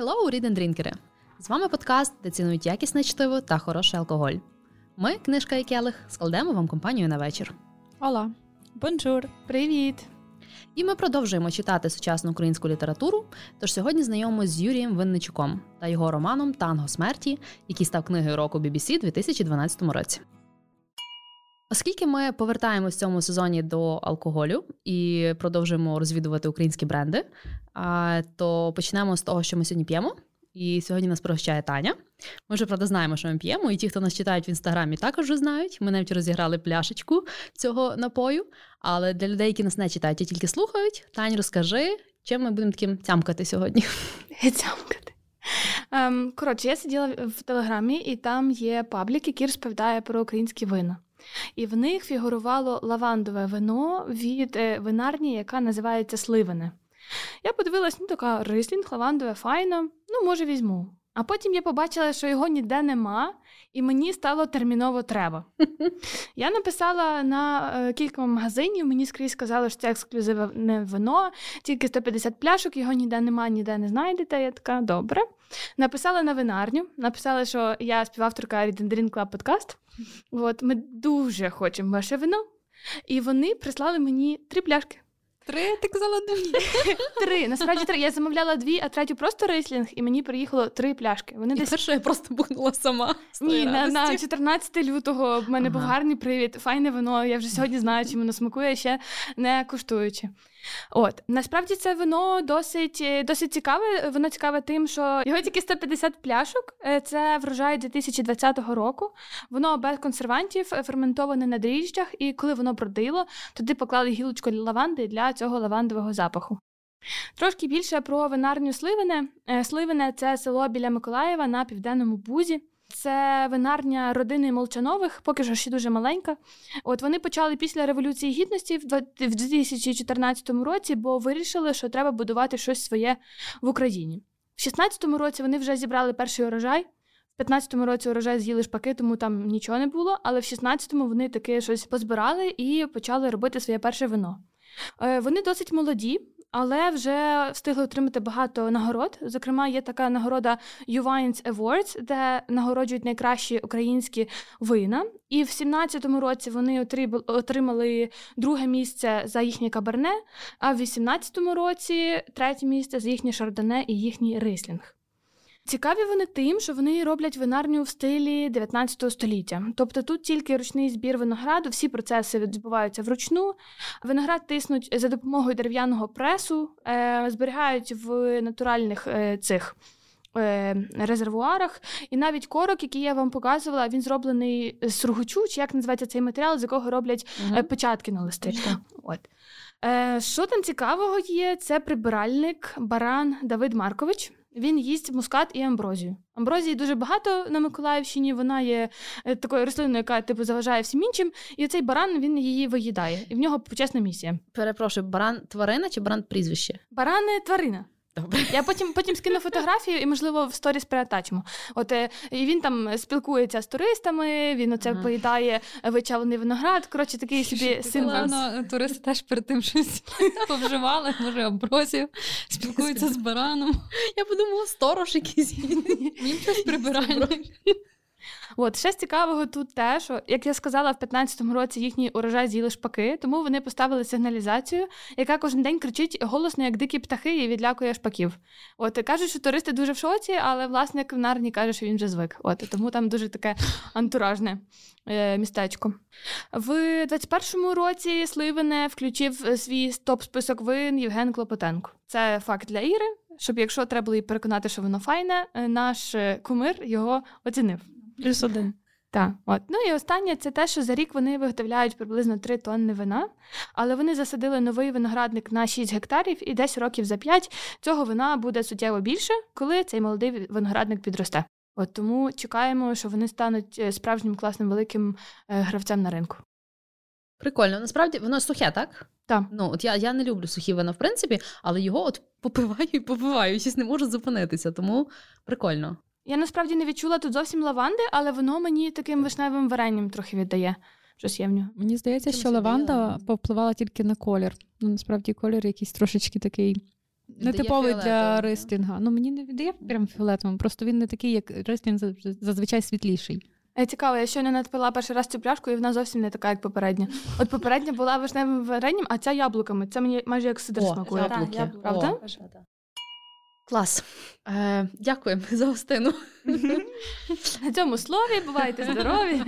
Hello, read and! З вами подкаст, де цінують якісне чтиво та хороший алкоголь. Ми, книжка і келих, складемо вам компанію на вечір. Ола, бонжур, привіт! І ми продовжуємо читати сучасну українську літературу. Тож сьогодні знайомимося з Юрієм Винничуком та його романом Танго смерті, який став книгою року BBC у 2012 році. Оскільки ми повертаємось в цьому сезоні до алкоголю і продовжуємо розвідувати українські бренди, то почнемо з того, що ми сьогодні п'ємо. І сьогодні нас пригощає Таня. Ми вже правда знаємо, що ми п'ємо, і ті, хто нас читають в інстаграмі, також вже знають. Ми навіть розіграли пляшечку цього напою. Але для людей, які нас не читають, а тільки слухають, Таня, розкажи, чим ми будемо таким цямкати сьогодні. Цямкати. Um, коротше, я сиділа в телеграмі, і там є паблік, який розповідає про українські вина. І в них фігурувало лавандове вино від е, винарні, яка називається Сливане. Я подивилась, ну така рислінг, лавандове, файно, ну, може, візьму. А потім я побачила, що його ніде нема, і мені стало терміново треба. Я написала на е, кілька магазинів, мені скрізь сказали, що це ексклюзивне вино, тільки 150 пляшок, його ніде нема, ніде не знайдете. Я така, добре. Написала на винарню, написала, що я співавторка Read and Drink подкаст. От, Ми дуже хочемо ваше вино. І вони прислали мені три пляшки. Три, ти казала дві. Три. Насправді три. Я замовляла дві, а третю просто рейслінг, і мені приїхало три пляшки. Вони і десь... перше я просто бухнула сама. Ні, на на 14 лютого в мене ага. був гарний привід. Файне вино. Я вже сьогодні знаю, чим воно смакує, ще не куштуючи. От насправді це вино досить е, досить цікаве. Воно цікаве тим, що його тільки 150 пляшок. Е, це врожай 2020 року. Воно без консервантів, е, ферментоване на дріжджах, і коли воно бродило, туди поклали гілочку лаванди для цього лавандового запаху. Трошки більше про винарню Сливине. Сливине це село біля Миколаєва на південному бузі. Це винарня родини Молчанових, поки що ще дуже маленька. От вони почали після Революції Гідності в 2014 році, бо вирішили, що треба будувати щось своє в Україні. В 16-му році вони вже зібрали перший урожай. В 15-му році урожай з'їли шпаки, тому там нічого не було. Але в 16-му вони таки щось позбирали і почали робити своє перше вино. Е, вони досить молоді, але вже встигли отримати багато нагород. Зокрема, є така нагорода UWines Awards, де нагороджують найкращі українські вина. І в 17-му році вони отримали друге місце за їхнє каберне, а в 18-му році третє місце за їхнє шардоне і їхній рислінг. Цікаві вони тим, що вони роблять винарню в стилі 19 століття. Тобто тут тільки ручний збір винограду, всі процеси відбуваються вручну. Виноград тиснуть за допомогою дерев'яного пресу, е, зберігають в натуральних е, цих. Е, резервуарах, і навіть корок, який я вам показувала, він зроблений з сургучу, чи як називається цей матеріал, з якого роблять угу. печатки на листи. От. Е, Що там цікавого є? Це прибиральник баран Давид Маркович. Він їсть мускат і амброзію. Амброзії дуже багато на Миколаївщині. Вона є е, такою рослиною, яка типу заважає всім іншим. І цей баран він її виїдає. І в нього почесна місія. Перепрошую, баран тварина чи баран прізвище? Барани тварина. Добре. Я потім потім скину фотографію і, можливо, в сторіс перетачимо. От е, і він там спілкується з туристами, він оце ага. поїдає вичавлений виноград. Коротше, такий собі символ. Туристи теж перед тим щось повживали, може, обросів, спілкуються з бараном. Я подумала, сторож якийсь. Він щось прибирає. От ще з цікавого тут те, що як я сказала, в 15-му році їхній урожай з'їли шпаки, тому вони поставили сигналізацію, яка кожен день кричить голосно, як дикі птахи, і відлякує шпаків. От кажуть, що туристи дуже в шоці, але власник нарні каже, що він вже звик. От тому там дуже таке антуражне е, містечко. В 21-му році Сливине включив свій топ-список вин Євген Клопотенко. Це факт для Іри. Щоб якщо треба було їй переконати, що воно файне, е, наш е, кумир його оцінив. Плюс один. Так, от. Ну і останнє це те, що за рік вони виготовляють приблизно 3 тонни вина, але вони засадили новий виноградник на 6 гектарів, і десь років за 5 цього вина буде суттєво більше, коли цей молодий виноградник підросте. От тому чекаємо, що вони стануть е, справжнім класним великим е, гравцем на ринку. Прикольно, насправді воно сухе, так? Так. Ну, от я я не люблю сухі вина, в принципі, але його от попиваю і попиваю, щось не можу зупинитися, тому прикольно. Я насправді не відчула тут зовсім лаванди, але воно мені таким вишневим варенням трохи віддає. Щось є в нього. Мені здається, Чим що лаванда повпливала тільки на колір. Ну, насправді колір якийсь трошечки такий не типовий для рислінга. Ну мені не віддає прям фіолетовим, просто він не такий, як рислінг, зазвичай світліший. Е, цікаво, я щойно надпила перший раз цю пляшку, і вона зовсім не така, як попередня. От попередня була вишневим варенням, а ця яблуками. Це мені майже як сидр смакує. Яблуки. Правда? Клас. Е, Дякуємо за гостину. На цьому слові бувайте здорові.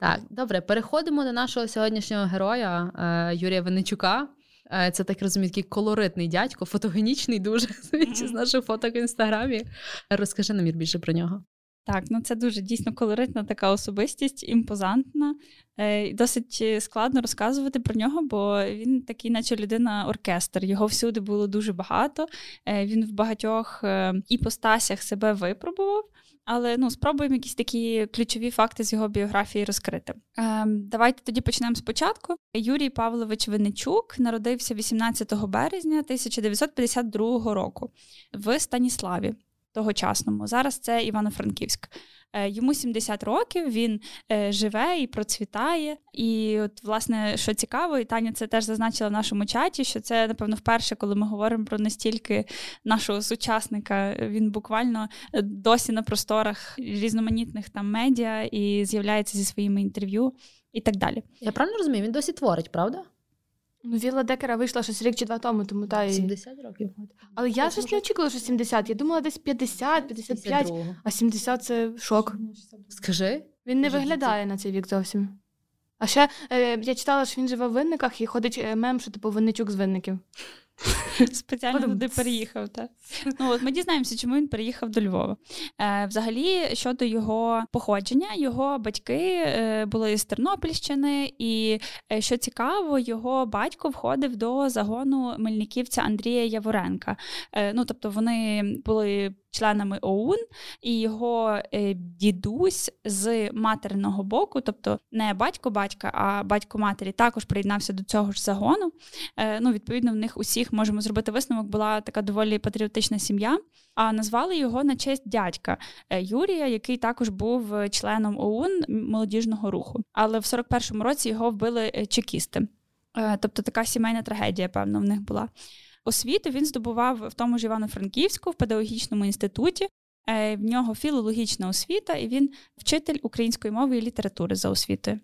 Так, добре, переходимо до нашого сьогоднішнього героя е, Юрія Венечука. Е, це так розумію, такий колоритний дядько, фотогенічний, дуже з наших фоток в інстаграмі. Розкажи нам більше про нього. Так, ну це дуже дійсно колоритна така особистість, імпозантна. Е, досить складно розказувати про нього, бо він такий, наче людина-оркестр. Його всюди було дуже багато. Е, він в багатьох е, іпостасях себе випробував. Але ну, спробуємо якісь такі ключові факти з його біографії розкрити. Ем, Давайте тоді почнемо спочатку. Юрій Павлович Винничук народився 18 березня 1952 року в Станіславі тогочасному. Зараз це Івано-Франківськ. Е, йому 70 років, він е, живе і процвітає. І, от, власне, що цікаво, і Таня це теж зазначила в нашому чаті, що це, напевно, вперше, коли ми говоримо про настільки нашого сучасника, він буквально е, досі на просторах різноманітних там медіа і з'являється зі своїми інтерв'ю і так далі. Я правильно розумію, він досі творить, правда? Ну, Віла Декера вийшла щось рік чи два тому, тому та 70 років. Але я щось не очікувала, що 70. Я думала, десь 50, 55, а 70 це шок. Скажи. Він не виглядає на цей вік зовсім. А ще е, я читала, що він живе в винниках і ходить е, мем, що типу винничук з винників. Спеціально туди переїхав. Так. Ну, от Ми дізнаємося, чому він переїхав до Львова. Е, Взагалі, щодо його походження, його батьки е, були з Тернопільщини, і е, що цікаво, його батько входив до загону мельниківця Андрія Яворенка. Е, ну, Тобто вони були членами ОУН, і його е, дідусь з материного боку, тобто не батько батька, а батько матері, також приєднався до цього ж загону. Е, ну, Відповідно, в них усіх можемо зробити висновок, була така доволі патріотична сім'я. А назвали його на честь дядька е, Юрія, який також був членом ОУН молодіжного руху. Але в 41-му році його вбили чекісти. Тобто така сімейна трагедія, певно, в них була. Освіту він здобував в тому ж Івано-Франківську в педагогічному інституті. Е, в нього філологічна освіта, і він вчитель української мови і літератури за освітою.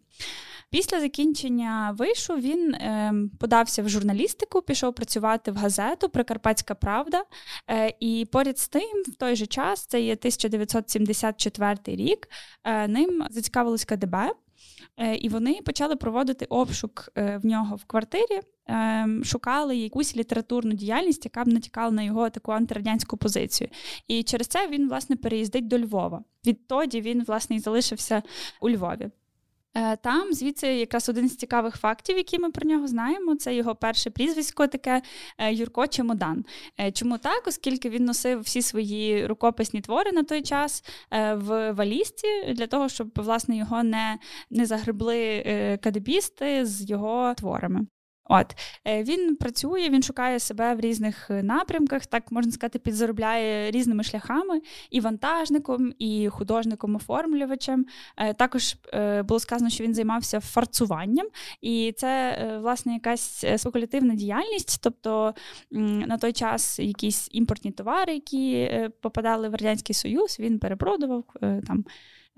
Після закінчення вишу він е, подався в журналістику, пішов працювати в газету Прикарпатська Правда. Е, і поряд з тим, в той же час, це є 1974 рік, е, ним зацікавилось КДБ. Е, і вони почали проводити обшук в нього в квартирі, ем, шукали якусь літературну діяльність, яка б натякала на його таку антирадянську позицію. І через це він, власне, переїздить до Львова. Відтоді він, власне, і залишився у Львові. Е, там звідси якраз один з цікавих фактів, які ми про нього знаємо, це його перше прізвисько, таке е, Юрко Чемодан. Е, чому так? Оскільки він носив всі свої рукописні твори на той час в валізці, для того, щоб власне його не не загребли кадебісти з його творами. От е, він працює, він шукає себе в різних е, напрямках, так можна сказати, підзаробляє різними шляхами і вантажником, і художником-оформлювачем. Е, також було сказано, що він займався фарцуванням, і це власне якась спекулятивна діяльність. Тобто на той час якісь імпортні товари, які попадали в радянський союз, він перепродував там.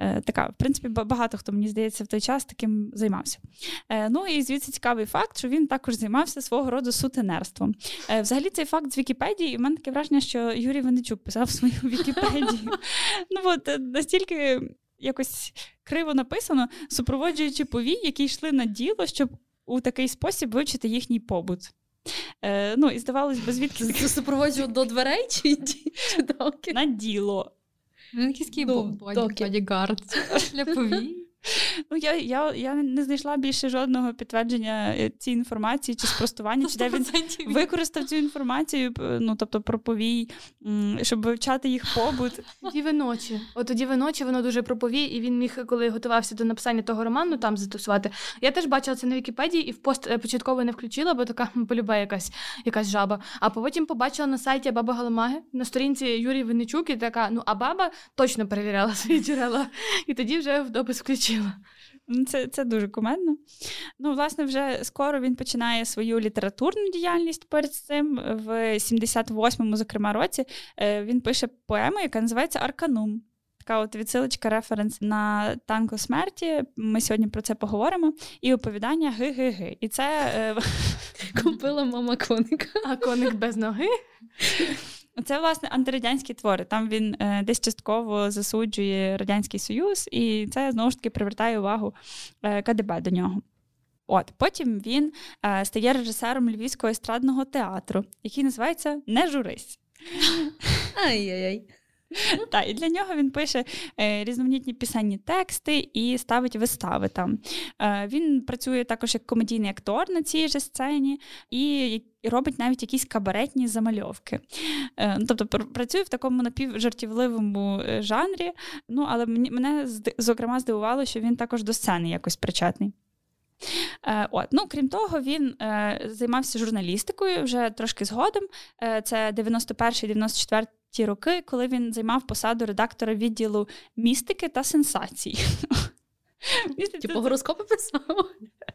Е, така, в принципі, багато хто мені здається в той час таким займався. Е, ну і звідси цікавий факт, що він також займався свого роду сутенерством. Е, взагалі, цей факт з Вікіпедії, і в мене таке враження, що Юрій Венечук писав свою Вікіпедію. Ну от настільки якось криво написано, супроводжуючи повій, які йшли на діло, щоб у такий спосіб вивчити їхній побут. Е, Ну, і здавалось, би, звідки супроводжував до дверей чи, чи на діло. Він якийсь ну, бодігард для повій. Ну, я я, я не знайшла більше жодного підтвердження е, цієї інформації чи спростування, чи де він використав цю інформацію, ну тобто про повій, щоб вивчати їх побут. Діви ночі. От тоді ночі воно дуже про повій, і він міг, коли готувався до написання того роману, там затусувати. Я теж бачила це на Вікіпедії і в пост е, початково не включила, бо така полюбе якась якась жаба. А потім побачила на сайті Баба Галамаги на сторінці Юрій Винничук і така: ну а баба точно перевіряла свої джерела. І тоді вже в допис включила. Це це дуже кумедно. Ну, власне, вже скоро він починає свою літературну діяльність перед цим. В 78-му, зокрема, році він пише поему, яка називається Арканум. Така от відсилочка, референс на танко смерті. Ми сьогодні про це поговоримо. І оповідання ги-ги-ги. І це е... купила мама коника. А коник без ноги. Це, власне, антирадянські твори. Там він е, десь частково засуджує Радянський Союз, і це знову ж таки привертає увагу е, КДБ до нього. От Потім він е, стає режисером Львівського естрадного театру, який називається Не журись. Ай-яй-яй. Так, і для нього він пише е, різноманітні пісенні тексти і ставить вистави там. Е, Він працює також як комедійний актор на цій же сцені і робить навіть якісь кабаретні замальовки. Е, ну, Тобто працює в такому напівжартівливому е, жанрі. Ну, але мене зокрема здивувало, що він також до сцени якось причетний. Е, от. Ну, Крім того, він е, займався журналістикою вже трошки згодом. Е, це 91-94 ті роки, коли він займав посаду редактора відділу містики та сенсацій. Типу гороскопи писав?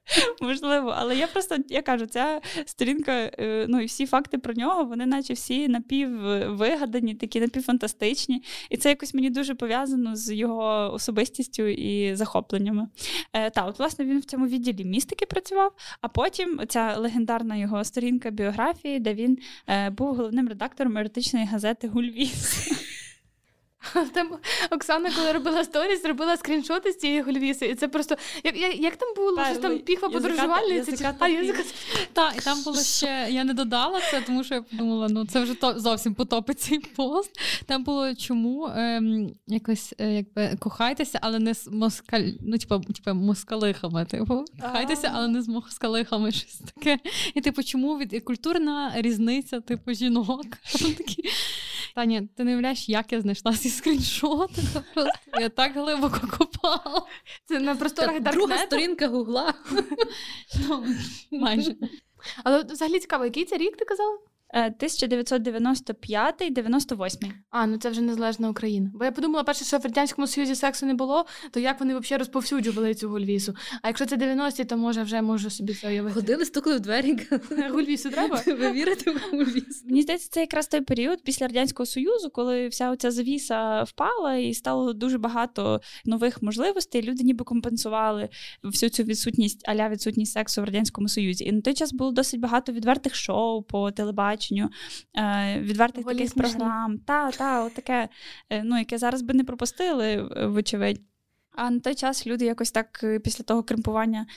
Можливо, але я просто я кажу, ця сторінка, е, ну і всі факти про нього, вони, наче всі напіввигадані, такі напівфантастичні. І це якось мені дуже пов'язано з його особистістю і захопленнями. Е, Та, от, власне, він в цьому відділі містики працював, а потім ця легендарна його сторінка біографії, де він е, був головним редактором еротичної газети Гульвіс. Там Оксана, коли робила сторіс, зробила скріншоти з цієї гульвіси. І це просто як як, як там було щось там піхва подорожувальниця? А, язика... Так, і там було ще. Я не додала це, тому що я подумала, ну це вже то зовсім потопить цей пост. Там було чому ем, якось е, якби кохайтеся, але не з москаль, ну типу, типу москалихами. Типу, кохайтеся, але не з москалихами. Щось таке. І типу, чому від культурна різниця, типу, жінок? Таня, ти не уявляєш, як я знайшла ці скріншоти. Просто я так глибоко копала. Це на просторах Друга сторінка гугла. Ну, майже. Але взагалі цікаво, який це рік ти казала? 1995-98. Е, а, ну це вже незалежна Україна. Бо я подумала, перше, що в Радянському Союзі сексу не було, то як вони взагалі розповсюджували цю гульвісу? А якщо це 90-ті, то може вже можу собі це уявити. Ходили, стукали в двері. Гульвісу треба? Ви вірите в гульвісу? Мені здається, це якраз той період після Радянського Союзу, коли вся оця завіса впала і стало дуже багато нових можливостей. Люди ніби компенсували всю цю відсутність, аля відсутність сексу в Радянському Союзі. І на той час було досить багато відвертих шоу по телебаченню телебаченню, е, відвертих Голі таких смішні. програм. Та, та, от таке, е, ну, яке зараз би не пропустили, е, вочевидь. А на той час люди якось так після того кримпування.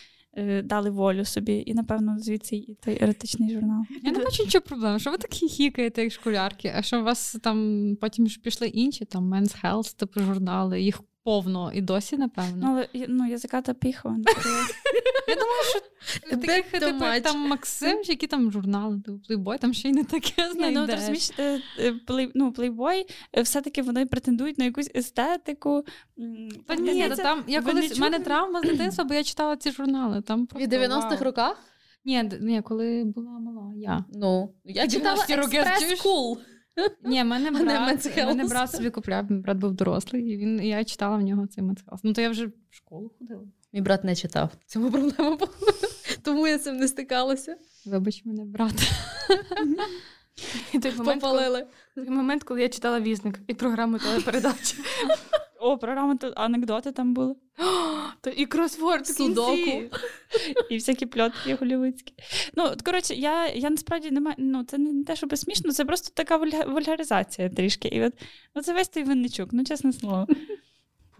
Дали волю собі, і, напевно, звідси і той еротичний журнал. Я не бачу нічого проблем. Що ви такі хікаєте, як школярки? А що у вас там потім ж пішли інші, там Men's Health, типу журнали, їх повно і досі, напевно. Ну, але ну, язика та піхова. Я думаю, що таких типу, там Максим, які там журнали, плейбой, там ще й не таке знайдеш. Ну, розумієш, е, е, ну, плейбой, все-таки вони претендують на якусь естетику. Та ні, там я колись в мене травма з дитинства, бо я читала ці журнали. Там В 90-х роках? Ні, ні, коли була мала, я. Ну, я читала Експрес Cool. Ні, мене брат, мене брат собі купляв, мій брат був дорослий, і він і я читала в нього цей Men's Health. Ну то я вже в школу ходила. Мій брат не читав. Цьому проблема була. Тому я з цим не стикалася. Вибач мене, брат. І той момент, коли, той момент, коли я читала візник і програму телепередачі. О, програма анекдоти там були. То І кросворд Судоку. І всякі пльотки голівудські. Ну, от, коротше, я я насправді не маю, ну, це не те, щоб смішно, це просто така вульгаризація трішки. І от ну, це весь той винничук, ну чесне слово.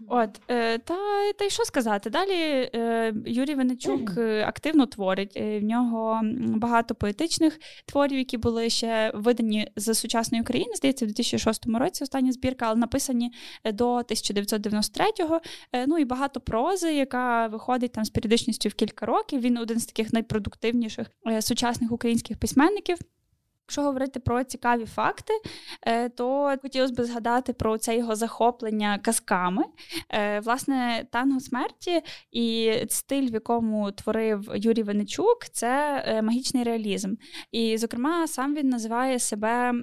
От, е, Та та й що сказати? Далі е, Юрій Венечук е, активно творить. Е, в нього багато поетичних творів, які були ще видані з сучасної України, здається, в 2006 році остання збірка, але написані е, до 1993-го. Е, ну і багато прози, яка виходить там з періодичністю в кілька років. Він один з таких найпродуктивніших сучасних українських письменників. Якщо говорити про цікаві факти, е, то хотілося б згадати про це його захоплення казками. Е, власне, танго смерті і стиль, в якому творив Юрій Венечук, це е, магічний реалізм. І, зокрема, сам він називає себе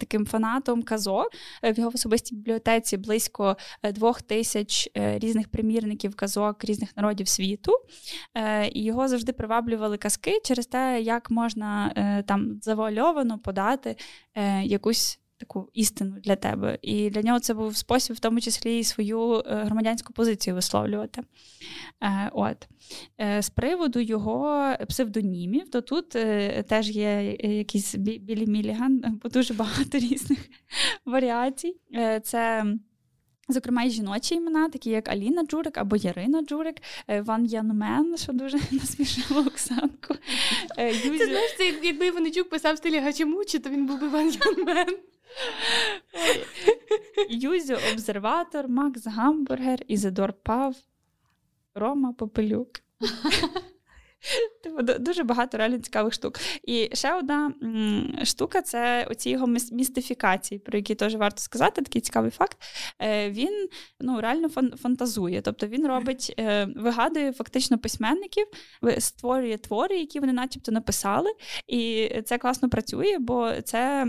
таким фанатом казок. В його особистій бібліотеці близько двох тисяч різних примірників казок різних народів світу. І його завжди приваблювали казки через те, як можна там завуальовано змальовано подати е, якусь таку істину для тебе. І для нього це був спосіб, в тому числі і свою е, громадянську позицію висловлювати. Е, от. Е, з приводу його псевдонімів, то тут е, теж є якийсь Білі Міліган, бо дуже багато різних варіацій. Е, це Зокрема, і жіночі імена, такі як Аліна Джурик або Ярина Джурик, е, Ван Янмен, що дуже насмішило Оксанку. Е, Юзі... Ти знаєш, це якби Іваничук писав в стилі Гачемучі, то він був би Ван Янмен. Юзю Обсерватор, Макс Гамбургер, Ізидор Пав, Рома Попелюк. Типу, дуже багато реально цікавих штук. І ще одна штука це оці його містифікації, про які теж варто сказати, такий цікавий факт. Е, він ну, реально фантазує. Тобто він робить, е, вигадує фактично письменників, створює твори, які вони начебто написали. І це класно працює, бо це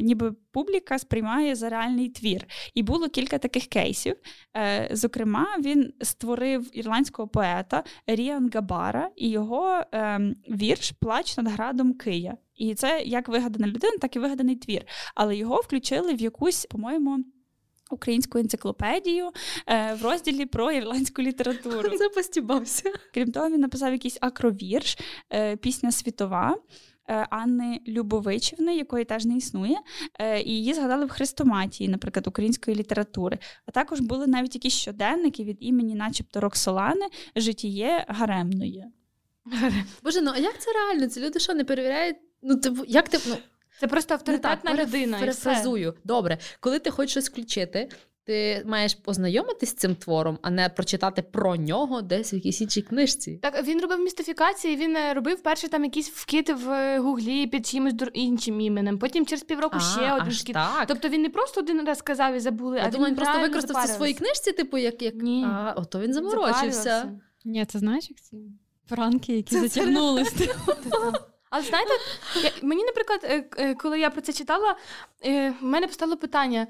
ніби публіка сприймає за реальний твір. І було кілька таких кейсів. Е, зокрема, він створив ірландського поета Ріан Габара і його ем, вірш Плач над градом Кия. І це як вигадана людина, так і вигаданий твір. Але його включили в якусь, по-моєму. Українську енциклопедію е, в розділі про ірландську літературу. Запостібався. Крім того, він написав якийсь акровірш, е, пісня світова. Е, Анни Любовичівни, якої теж не існує, е, і її згадали в хрестоматії, наприклад, української літератури. А також були навіть якісь щоденники від імені, начебто, Роксолани, життєє гаремної. Боже, ну а як це реально? Ці люди що не перевіряють? Ну, типу, як ти ну. Це просто авторитетна ну, так, людина. Перефразую. Добре, коли ти хочеш щось включити, ти маєш познайомитись з цим твором, а не прочитати про нього десь в якійсь іншій книжці. Так він робив містифікації. Він е, робив перший там якийсь вкид в гуглі під чимось іншим іменем. Потім через півроку а, ще один вкид. Так. Тобто він не просто один раз сказав і забули. Я а думаю, він просто використав це в своїй книжці, типу, як як Ні. А, ото він заморочився. Ні, це знаєш, як ці франки, які затягнулись. Але знаєте, я, мені, наприклад, е, е, коли я про це читала, в мене постало питання: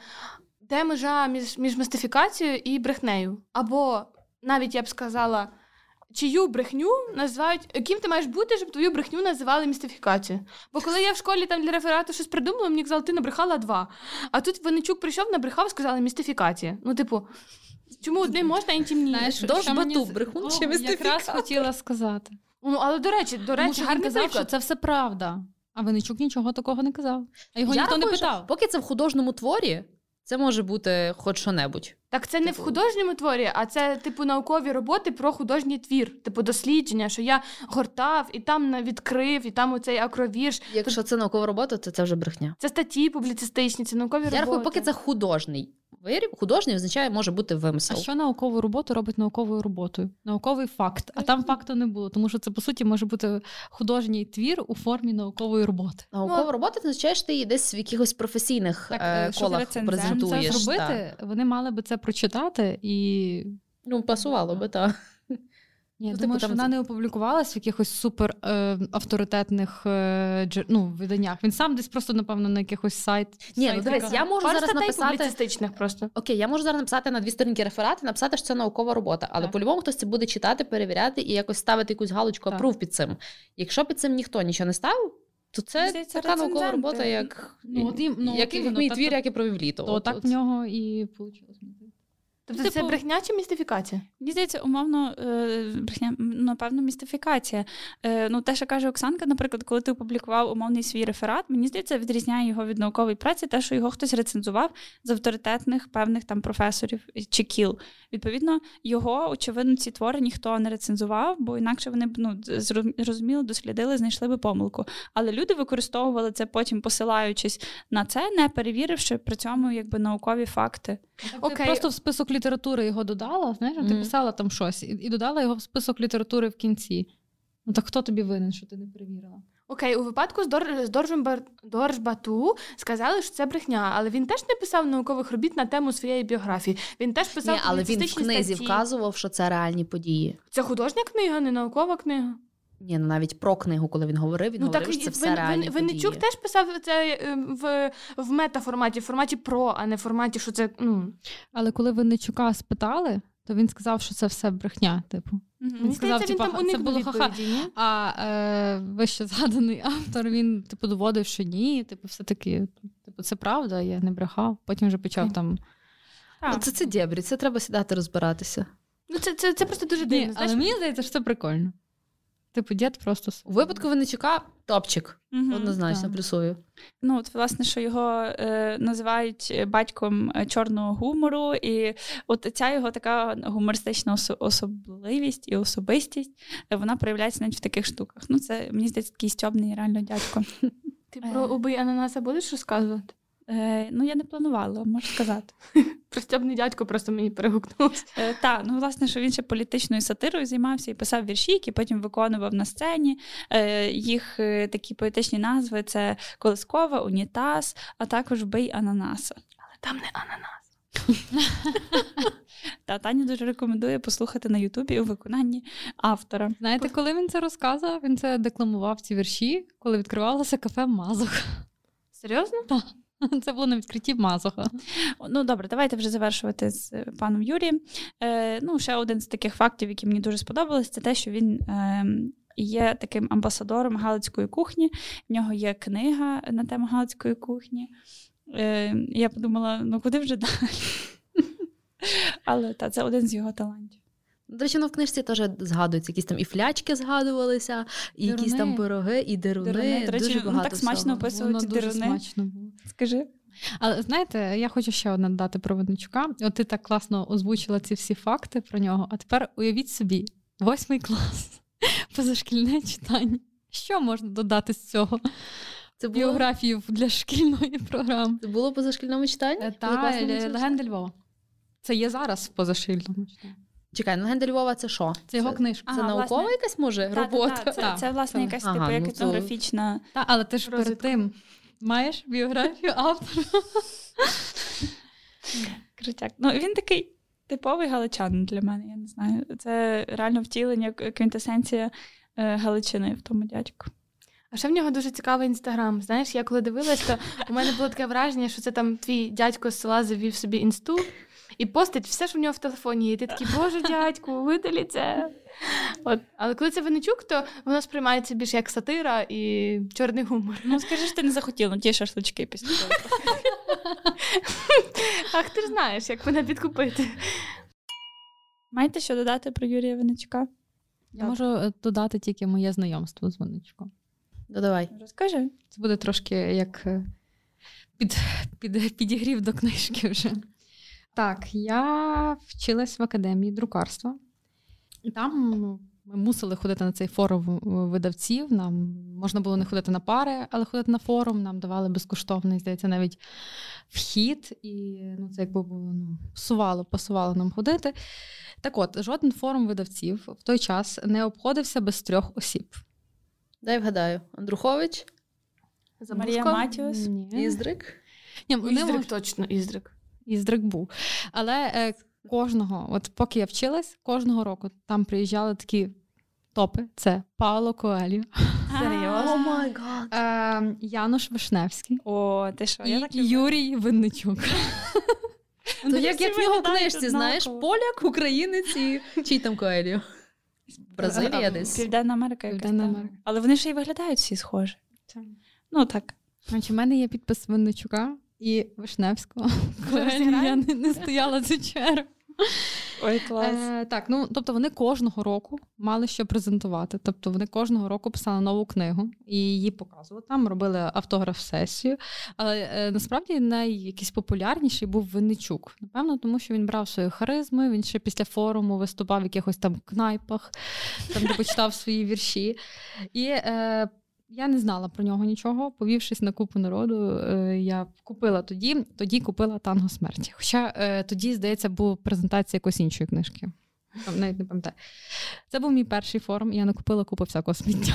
де межа між між містифікацією і брехнею? Або навіть я б сказала, чию брехню називають, ким ти маєш бути, щоб твою брехню називали містифікацією. Бо коли я в школі там для реферату щось придумала, мені казали, ти набрехала два. А тут Венечук прийшов, набрехав, сказали містифікація. Ну, типу. Чому одним можна, іншим ні? Знаєш, Дож бату, брехун чи якраз хотіла сказати. Ну, але до речі, до речі, гарний казав, що це все правда. А Венечук нічого такого не казав. А його я ніхто не питав. Поки це в художньому творі, це може бути хоч що-небудь. Так це типу... не в типу. художньому творі, а це, типу, наукові роботи про художній твір, типу дослідження, що я гортав і там відкрив, і там оцей акровірш. Якщо це наукова робота, то це вже брехня. Це статті публіцистичні, це наукові я роботи. Я рахую, поки це художній виріб, художній означає, може бути вимисел. А що наукову роботу робить науковою роботою? Науковий факт. А там факту не було, тому що це по суті може бути художній твір у формі наукової роботи. Наукова ну, робота означає, що ти її десь в якихось професійних так, е, колах презентуєш. Це зробити, так. вони мали би це прочитати і. Ну, пасувало би, так. Ні, ну, думаю, типу, що вона не опублікувалась в якихось супер е, авторитетних е, дж... ну, виданнях. Він сам десь просто, напевно, на якихось сайт. Ні, ну дивись, я можу Пар зараз написати публіцистичних просто. Окей, я можу зараз написати на дві сторінки реферати, написати, що це наукова робота, але по-любому хтось це буде читати, перевіряти і якось ставити якусь галочку апрув під цим. Якщо під цим ніхто нічого не ставив, то це Здається, така наукова робота, як ну, ну, як, як мій твір, як і провів літо. То от, так от. в нього і вийшло. Тобто типу, це брехня чи містифікація? Мені здається, умовно, е, брехня, напевно, містифікація. Е, ну, Те, що каже Оксанка, наприклад, коли ти опублікував умовний свій реферат, мені здається, відрізняє його від наукової праці, те, що його хтось рецензував з авторитетних певних там професорів чи кіл. Відповідно, його, очевидно, ці твори ніхто не рецензував, бо інакше вони б ну, зрозуміло, дослідили, знайшли би помилку. Але люди використовували це потім, посилаючись на це, не перевіривши при цьому якби наукові факти. Окей. Просто в список літератури його додала, знаєш, mm. ти писала там щось і, і додала його в список літератури в кінці. Ну так хто тобі винен, що ти не перевірила? Окей, у випадку з, Дор... з Доржбар... Доржбату сказали, що це брехня, але він теж не писав наукових робіт на тему своєї біографії. Він теж писав Ні, але він в книзі статті. вказував, що це реальні події. Це художня книга, не наукова книга. Ні, ну навіть про книгу, коли він говорив, він ну говорив, так що це все реальні Вин- Винничук події. теж писав це е, в, в метаформаті, в форматі про, а не в форматі, що це. Ну Але коли Винничука спитали, то він сказав, що це все брехня. Типу, мені сказав, здається, він типа, там це було ха-ха. а е, вище згаданий автор він типу доводив, що ні, типу, все таки, типу, це правда, я не брехав. Потім вже почав там. Ну, це це дєбрі, це треба сідати розбиратися. Ну це, це, це просто дуже дивно. Ні, знаєш? але мені здається, що це прикольно. Типу, дід просто У випадку Винничука топчик. Мгм. Однозначно так. плюсую. Ну, от, власне, що його е, називають батьком е, чорного гумору, і от ця його така гумористична осо- особливість і особистість, е, вона проявляється навіть в таких штуках. Ну, це мені здається такий стьобний реально дядько. Ти про убий ананаса будеш розказувати? Е, ну, я не планувала, можу сказати. Про стьобний дядько просто мені перегукнувся. Е, та, ну, власне, що він ще політичною сатирою займався і писав вірші, які потім виконував на сцені. Е, їх е, такі поетичні назви це Колискова, Унітаз, а також Бий ананаса. Але там не ананас. Та Таня дуже рекомендує послухати на Ютубі у виконанні автора. Знаєте, коли він це розказував, він це декламував ці вірші, коли відкривалося кафе Мазох. Серйозно? Це було на відкритті Мазоха. Ну добре, давайте вже завершувати з е, паном Юрієм. Е, ну, ще один з таких фактів, які мені дуже сподобались, це те, що він. Е, Є таким амбасадором галицької кухні. В нього є книга на тему галицької кухні. Е, я подумала, ну куди вже далі? Але та, це один з його талантів. До речі, ну в книжці теж згадуються, якісь там і флячки згадувалися, і якісь там пироги, і деруни. Деруни, до речі, дуже ну, так смачно всього. описують Воно ці дуже деруни. смачно було. Скажи. Але знаєте, я хочу ще одне додати про Винничука. От ти так класно озвучила ці всі факти про нього. А тепер уявіть собі, восьмий клас, позашкільне читання. Що можна додати з цього? Це було, Біографію для шкільної програми. це було по зашкільному читанню? Та легенди Львова. Це є зараз в позашкільному читанні. Чекай, легенда Львова це що? Це його книжка. Це Ага, наукова власне. якась може Та, та, робота? та, це, це, власне, якась Ага, типу як ну, це- етнографічна. Та, але ти ж перед тим маєш біографію автора. Крутяк. Ну, він такий типовий галичанин для мене, я не знаю. Це реально втілення, квінтесенція е, Галичини в тому дядьку. А ще в нього дуже цікавий інстаграм. Знаєш, я коли дивилась, то у мене було таке враження, що це там твій дядько з села завів собі інсту і постить все, що в нього в телефоні. І ти такий, боже, дядьку, видалі це. От. Але коли це Винничук, то воно сприймається більш як сатира і чорний гумор. Ну, скажи ж, ти не захотів, ну ті шашлички після того. Ах, ти ж знаєш, як мене підкупити. Маєте що додати про Юрія Винничука? Я можу е, додати тільки моє знайомство з Винничуком. Ну, давай. Розкажи. Це буде трошки як е, під, під, підігрів до книжки вже. Так, я вчилась в академії друкарства. І там ми мусили ходити на цей форум видавців. Нам можна було не ходити на пари, але ходити на форум. Нам давали безкоштовний, здається, навіть вхід. І ну, це якби було ну, пасувало, пасувало нам ходити. Так от, жоден форум видавців в той час не обходився без трьох осіб. Дай вгадаю. Андрухович, Марія Матіус. Іздрик. Ні, Іздрик точно, Іздрик. Іздрик був. Але е, кожного, от поки я вчилась, кожного року там приїжджали такі топи: це Пауло Коеліо, Серйозно? Е, Януш Вишневський О, ти що? Я так люблю. Юрій Винничук. То як, як в нього книжці, знаєш, поляк, українець і чий там Коеліо? Бразилія десь. Південна Америка якась. Південна. Америка. Але вони ще й виглядають всі схожі. Ну так. Значить, в мене є підпис Винничука і Вишневського. Коеліо, я не, не стояла цю чергу. Ой, клас. Е, так, ну тобто вони кожного року мали що презентувати. Тобто вони кожного року писали нову книгу і її показували там, робили автограф-сесію. Але е, насправді найякийсь популярніший був Винничук. Напевно, тому що він брав свої харизми, він ще після форуму виступав в якихось там кнайпах, там де почитав свої вірші. І е, я не знала про нього нічого. Повівшись на купу народу, е, я купила тоді, тоді купила танго смерті. Хоча е, тоді, здається, була презентація якоїсь іншої книжки. Навіть не пам'ятаю. Це був мій перший форум, і я накупила купу всякого сміття.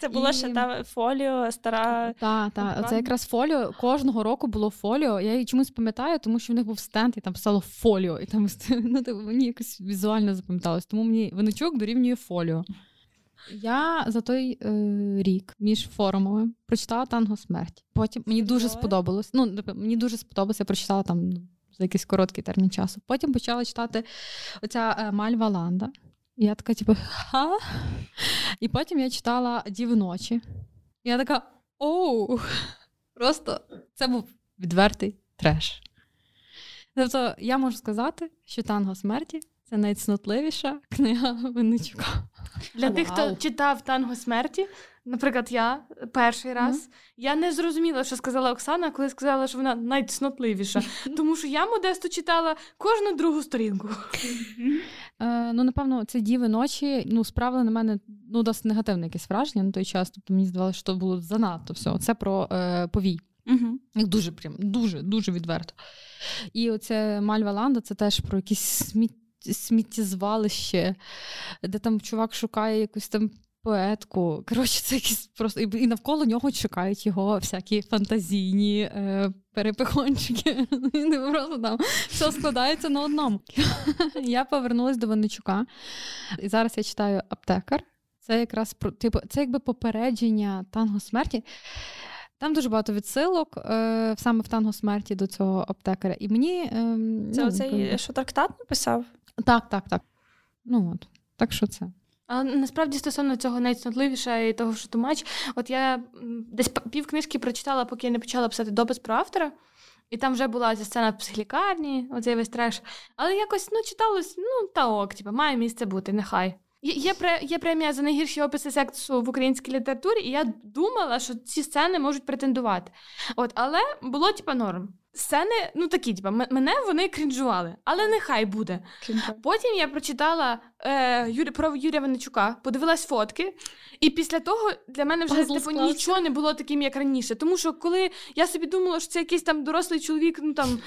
Це була і... ще та фоліо, стара. Так, так. Це якраз фоліо. Кожного року було фоліо. Я її чомусь пам'ятаю, тому що в них був стенд, і там писало фоліо. І там ну, мені якось візуально запам'яталось. Тому мені виничок дорівнює фоліо. Я за той е, рік між форумами прочитала танго смерть. Потім мені дуже сподобалось. Ну, мені дуже сподобалося, я прочитала там ну, за якийсь короткий термін часу. Потім почала читати оця е, Мальва Ланда. І я така, типу, ха? І потім я читала Діви ночі. І я така оу. Просто це був відвертий треш. Тобто, я можу сказати, що танго смерті це найцнотливіша книга Винничука. Для тих, хто читав танго смерті, наприклад, я перший раз, mm-hmm. я не зрозуміла, що сказала Оксана, коли сказала, що вона найцнотливіша. Тому що я модесто читала кожну другу сторінку. Е, Ну, напевно, ці діви ночі ну, справили на мене ну, досить негативне якесь враження на той час. Тобто мені здавалося, що було занадто все. Це про е, повій. Угу. Дуже прям, дуже, дуже відверто. І оце Мальва Ланда це теж про якісь сміття сміттєзвалище, де там чувак шукає якусь там поетку. Коротше, це якісь просто і навколо нього чекають його всякі фантазійні е, перепихончики. Просто там все складається на одному. Я повернулася до Винничука, і зараз я читаю аптекар. Це якраз про типу, це якби попередження танго смерті. Там дуже багато відсилок е, саме в танго смерті до цього аптекаря. І мені е, це ну, оцей, що трактат написав? Так, так, так. Ну от, так що це. А насправді стосовно цього найцнотливіше і того, що тумач, от я десь пів книжки прочитала, поки я не почала писати допис про автора, і там вже була ця сцена в психлікарні, оцей весь треш. Але якось ну, читалось, ну та ок, типу, має місце бути, нехай. Є є премія за найгірші описи сексу в українській літературі, і я думала, що ці сцени можуть претендувати. От, Але було типа норм. Сцени, ну такі, типа, мене вони крінжували, але нехай буде. Потім я прочитала е, Юрі, про Юрія Венечука, подивилась фотки, і після того для мене вже типу, нічого не було таким, як раніше. Тому що коли я собі думала, що це якийсь там дорослий чоловік, ну там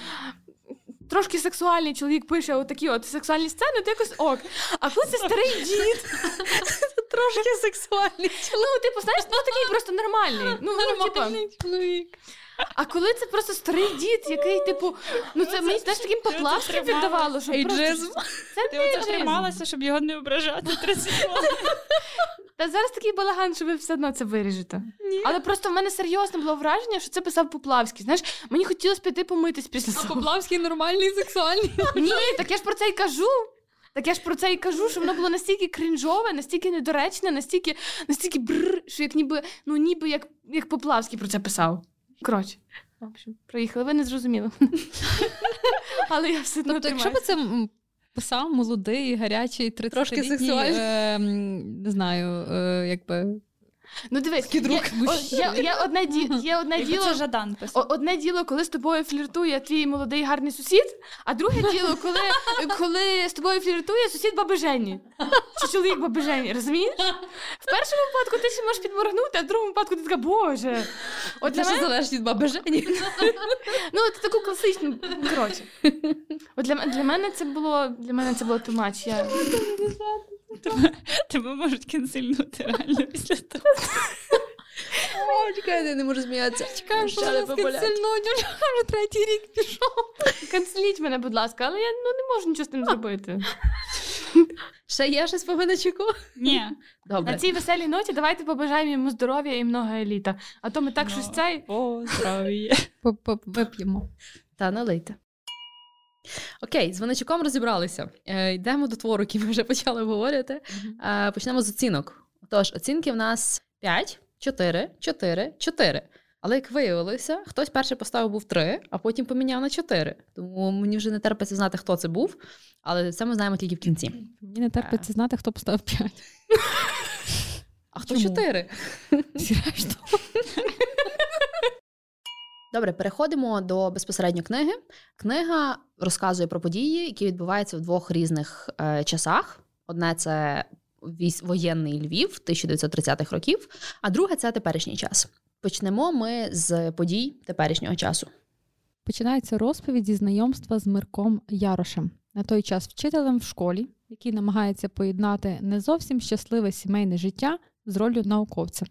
трошки сексуальний чоловік пише отакі от сексуальні сцени, то якось ок. А коли це старий дід, трошки сексуальний чоловік. Ну, типу, знаєш, ну такий просто нормальний. Ну, ну Нормальний чоловік. А коли це просто старий дід, який, типу, ну це мені знаєш, таким поплавським віддавало, що просто... Це Ти оце трималася, щоб його не ображати 30 Та зараз такий балаган, що ви все одно це виріжете. Ні. Але просто в мене серйозно було враження, що це писав Поплавський. Знаєш, мені хотілося піти помитись після цього. А Поплавський нормальний, сексуальний. Ні, так я ж про це й кажу. Так я ж про це і кажу, що воно було настільки крінжове, настільки недоречне, настільки настільки бррр, що як ніби ну ніби як як Поплавський про це писав. Коротше, в общем, проїхали, ви не зрозуміли. Але я все одно Тобто, якщо би це писав молодий, гарячий, 30-літній, е, не знаю, е, якби Ну дивись, є, є, є одне ді, є одне діло. Це Жадан писав. Одне діло, коли з тобою фліртує твій молодий гарний сусід, а друге діло, коли коли з тобою фліртує сусід баби Жені. Чи чоловік баби Жені, розумієш? В першому випадку ти ще можеш підморгнути, а в другому випадку ти така, боже. От для мене... залежить від баби Жені. Ну, це таку класичну. Коротше. От для, для мене це було для мене це було тумач. Я... Тебе, тебе можуть кінсильнути реально після того. О, чекай, я не можу сміятися. Чекаю, що мене сканцельнуть, вже третій рік пішов. Канцеліть мене, будь ласка, але я ну, не можу нічого з тим зробити. Ще є щось по Винничуку? Ні. Добре. На цій веселій ноті давайте побажаємо йому здоров'я і много еліта. А то ми так щось цей. Поздрав'я. Вип'ємо. Та налийте. Окей, з Винничуком розібралися. Е, Йдемо до твору, який ми вже почали говорити. Е, Почнемо з оцінок. Тож, оцінки в нас 5, 4, 4, 4. Але як виявилося, хтось перший поставив був 3, а потім поміняв на 4. Тому мені вже не терпиться знати, хто це був. Але це ми знаємо тільки в кінці. Мені не терпиться знати, хто поставив 5. А хто 4? Зрештою. Добре, переходимо до безпосередньо книги. Книга розказує про події, які відбуваються в двох різних е, часах. Одне це воєнний Львів 1930-х років, а друге це теперішній час. Почнемо ми з подій теперішнього часу. Починається розповідь зі знайомства з Мирком Ярошем, на той час вчителем в школі, який намагається поєднати не зовсім щасливе сімейне життя з ролью науковця.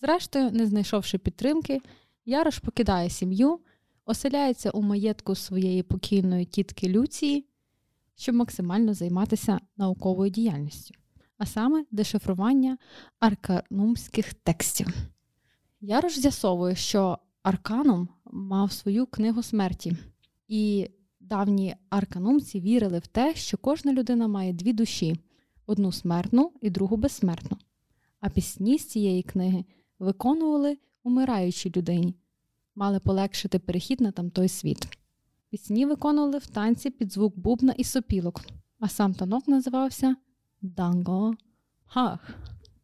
Зрештою, не знайшовши підтримки, Ярош покидає сім'ю, оселяється у маєтку своєї покійної тітки Люції, щоб максимально займатися науковою діяльністю, а саме дешифрування арканумських текстів. Ярош з'ясовує, що Арканум мав свою книгу смерті, і давні арканумці вірили в те, що кожна людина має дві душі одну смертну і другу безсмертну. А пісні з цієї книги виконували умираючій людині, мали полегшити перехід на тамтой світ. Пісні виконували в танці під звук бубна і сопілок, а сам танок називався Данго Хах,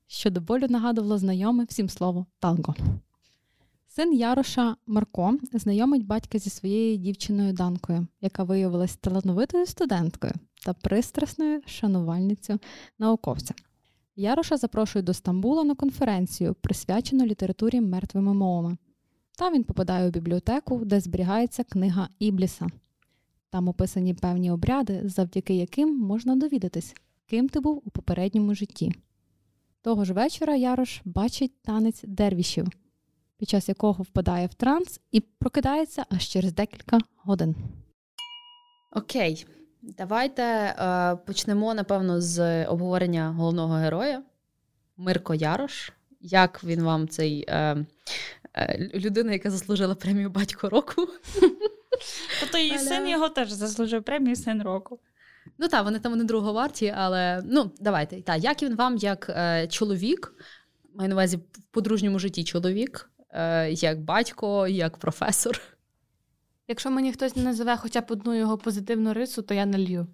що до болю нагадувало знайоме всім слово танго. Син Яроша Марко знайомить батька зі своєю дівчиною Данкою, яка виявилась талановитою студенткою та пристрасною шанувальницею науковця. Яроша запрошують до Стамбула на конференцію, присвячену літературі мертвими мовами. Там він попадає у бібліотеку, де зберігається книга Ібліса. Там описані певні обряди, завдяки яким можна довідатись, ким ти був у попередньому житті. Того ж вечора Ярош бачить танець дервішів, під час якого впадає в транс і прокидається аж через декілька годин. Окей, давайте е, почнемо, напевно, з обговорення головного героя Мирко Ярош. Як він вам цей е, е, людина, яка заслужила премію батько року? Тобто її син його теж заслужив премію син року. Ну так, вони там вони друговарті, але ну давайте. Та, як він вам, як е, чоловік, маю на увазі в подружньому житті чоловік, е, як батько, як професор. Якщо мені хтось не називе хоча б одну його позитивну рису, то я налью.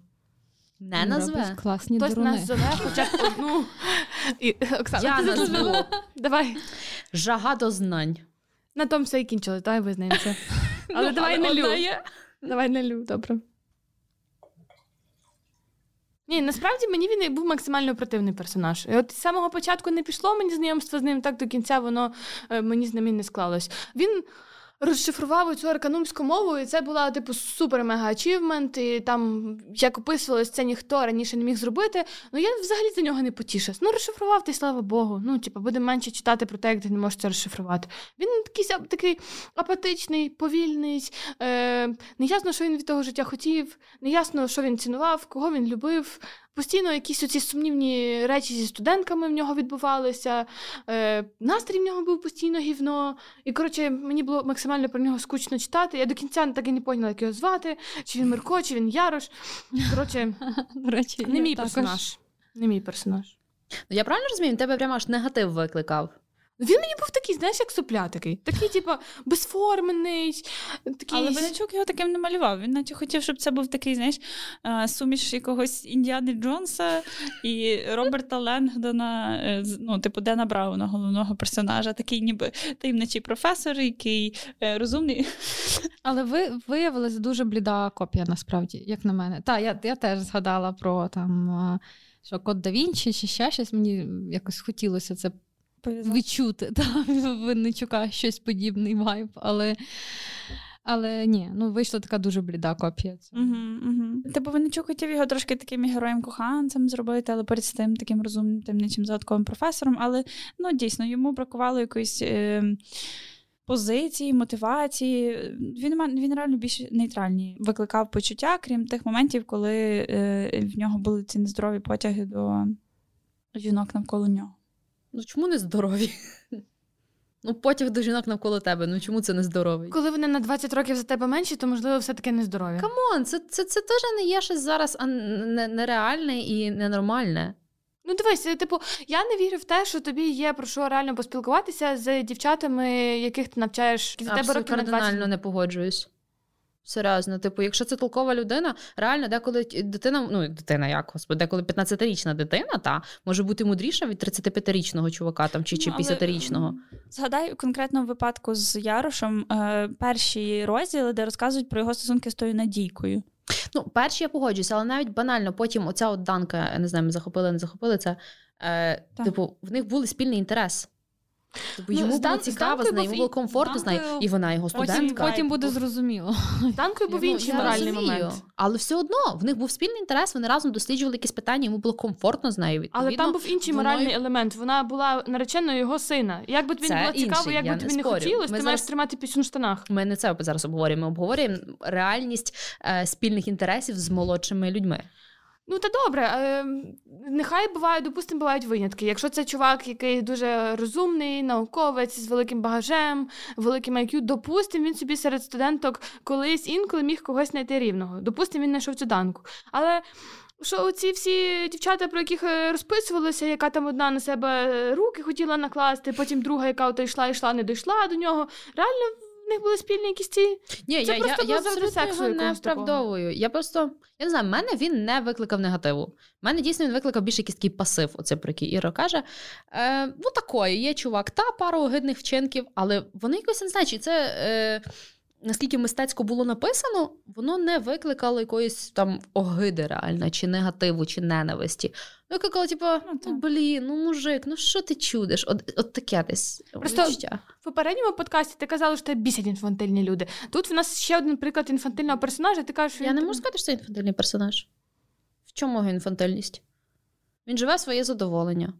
Не назве. Класні Хтось дуруни. назове хоча б одну. І, Оксана, Я ти назву. Давай. Жага до знань. На тому все і кінчили, давай визнаємося. Але Ну, давай але налю. одна є. Давай налю, добре. Ні, насправді мені він і був максимально противний персонаж. І от з самого початку не пішло мені знайомство з ним, так до кінця воно е, мені з ним і не склалось. Він розшифрував цю арканумську мову, і це була типу супер-мега ачівмент. І там, як описувалось, це ніхто раніше не міг зробити. Ну я взагалі за нього не потішилась. Ну, розшифрував ти, слава Богу. Ну, типу, буде менше читати про те, як ти не можеш це розшифрувати. Він такий, такий апатичний, повільний. Е, неясно, що він від того життя хотів, неясно, що він цінував, кого він любив. Постійно якісь оці сумнівні речі зі студентками в нього відбувалися. Е, настрій в нього був постійно гівно. І коротше, мені було максимально про нього скучно читати. Я до кінця так і не поняла, як його звати, чи він Мирко, чи він Ярош. Коротше, не мій персонаж. Не мій персонаж. Ну, я правильно розумію, тебе прямо аж негатив викликав. Він мені був такий, знаєш, як сопля такий. Типу, безформений. Такий... Але Венечук його таким не малював. Він наче хотів, щоб це був такий, знаєш, е, суміш якогось Індіани Джонса і Роберта Ленгдона, е, ну, типу Дена Брауна, головного персонажа, такий ніби таємничий професор, який е, розумний. Але ви виявилась дуже бліда копія, насправді, як на мене. Так, я, я теж згадала про там, що код да Вінчі чи ще щось. Мені якось хотілося це відчути. Та, Винничука щось подібний вайб. Але, але ні, ну вийшла така дуже бліда копія. Угу, угу. Типу, Венечук хотів його трошки таким героєм коханцем зробити, але перед тим таким розумним таємничим загадковим професором. Але ну дійсно йому бракувало якоїсь. Е- Позиції, мотивації. Він, він реально більш нейтральні викликав почуття, крім тих моментів, коли е, в нього були ці нездорові потяги до жінок навколо нього. Ну чому не здорові? Ну, потяг до жінок навколо тебе. Ну чому це не здоровий? Коли вони на 20 років за тебе менші, то можливо все-таки нездорові. Come on, це, це, це теж не є щось зараз нереальне і ненормальне. Ну, дивись, е, типу, я не вірю в те, що тобі є про що реально поспілкуватися з дівчатами, яких ти навчаєш за тебе років на 20. кардинально не погоджуюсь. Серйозно, типу, якщо це толкова людина, реально деколи дитина, ну дитина, як господи, деколи 15-річна дитина, та може бути мудріша від 35-річного чувака там чи, чи Ну, 50-річного. Згадай конкретно в випадку з Ярошем е, перші розділи, де розказують про його стосунки з тою Надійкою. Ну, перші я погоджуюся, але навіть банально потім оця от данка, не знаю, ми захопили, не захопили це. Е, Так. типу, в них був спільний інтерес. Тобто йому було цікаво з нею, йому було комфортно з нею, і вона його студентка. Потім, потім буде зрозуміло. Данкою був інший моральний момент. Але все одно в них був спільний інтерес, вони разом досліджували якісь питання, йому було комфортно з нею. Відповідно, Але там був інший воно... моральний елемент. Вона була нареченою його сина. Як би тобі не було цікаво, як би тобі не хотілося, ти зараз... маєш тримати пісню в штанах. Ми не це зараз обговорюємо. Ми обговорюємо реальність е, спільних інтересів з молодшими людьми. Ну, та добре, е, нехай буває, допустимо, бувають винятки. Якщо це чувак, який дуже розумний, науковець з великим багажем, великим IQ, допустимо, він собі серед студенток колись інколи міг когось знайти рівного. Допустимо, він знайшов цю данку. Але що ці всі дівчата, про яких е, розписувалися, яка там одна на себе руки хотіла накласти, потім друга, яка ото йшла, йшла, не дійшла до нього. Реально них були спільні якісь ці. Ні, Це я просто я, я абсолютно сексу його не оправдовую. Я просто я не знаю, в мене він не викликав негативу. Мене дійсно він викликав більше якийсь такий пасив, оце про який Іра каже. Е, Ну, такої, є чувак, та пару огидних вчинків, але вони якось не знаю, чи це. Е, наскільки мистецько було написано, воно не викликало якоїсь там огиди реально, чи негативу, чи ненависті. Викликало, типу, ну, ну блін, ну мужик, ну що ти чудиш? От от таке десь. Просто відчуття. в попередньому подкасті ти казала, що тебе бісять інфантильні люди. Тут в нас ще один приклад інфантильного персонажа. Ти кажеш, що Я він... не можу сказати, що це інфантильний персонаж. В чому його інфантильність? Він живе своє задоволення.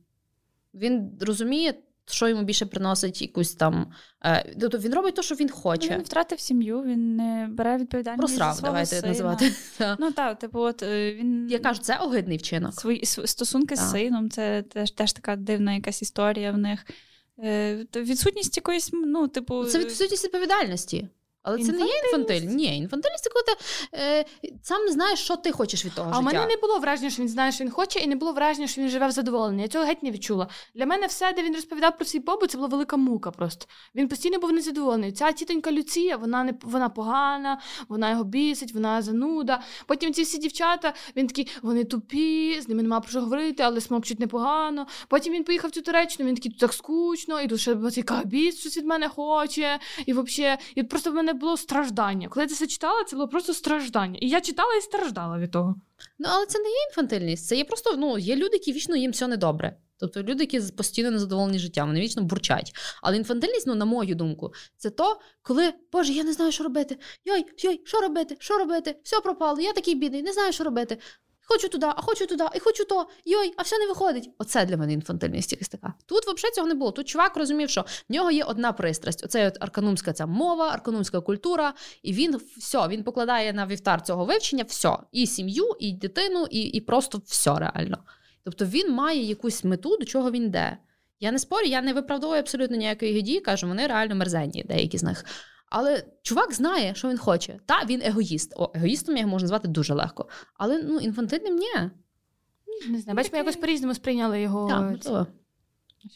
Він розуміє що йому більше приносить якусь там. Е, тобто він робить те, що він хоче. Він втратив сім'ю, він не бере відповідальність. Просрав, за свого давайте сина. називати. Ну так, типу, от е, він. Я кажу, це огидний вчинок. Свої стосунки так. з сином, це теж теж така дивна якась історія в них. Е, відсутність якоїсь, ну, типу. Це відсутність відповідальності. Але це не є інфантиль. Ні, інфантильність це коли ти е, сам не знаєш, що ти хочеш від того. А життя. у мене не було враження, що він знає, що він хоче, і не було враження, що він живе в задоволенні. Я цього геть не відчула. Для мене все, де він розповідав про свій побут, це була велика мука. Просто він постійно був незадоволений. Ця тітонька Люція, вона не вона погана, вона його бісить, вона зануда. Потім ці всі дівчата, він такий, вони тупі, з ними нема про що говорити, але смокчуть непогано. Потім він поїхав в цю Туреччину, він такий тут так скучно, і тут ще цей кабіс щось від мене хоче. І взагалі, і просто в мене було страждання. Коли я це читала, це було просто страждання. І я читала і страждала від того. Ну, але це не є інфантильність. Це є просто ну, є люди, які вічно їм все недобре. Тобто люди, які постійно незадоволені життям, вони вічно бурчать. Але інфантильність, ну, на мою думку, це то, коли, Боже, я не знаю, що робити. Йой, йой, що робити? Що робити? Все пропало, я такий бідний, не знаю, що робити. Хочу туди, а хочу туди, і хочу то. Йой, а все не виходить. Оце для мене інфантильність якась. Тут взагалі цього не було. Тут чувак розумів, що в нього є одна пристрасть. Оце от арканумська ця мова, арканумська культура, і він все, він покладає на вівтар цього вивчення все. І сім'ю, і дитину, і і просто все реально. Тобто він має якусь мету, до чого він йде. Я не спорю, я не виправдовую абсолютно ніякої дії, кажу, вони реально мерзенні, деякі з них. Але чувак знає, що він хоче. Та він егоїст. О, егоїстом його можна звати дуже легко. Але ну, інфантильним ні. Не знаю, бач, ми якось по-різному сприйняли його. Так,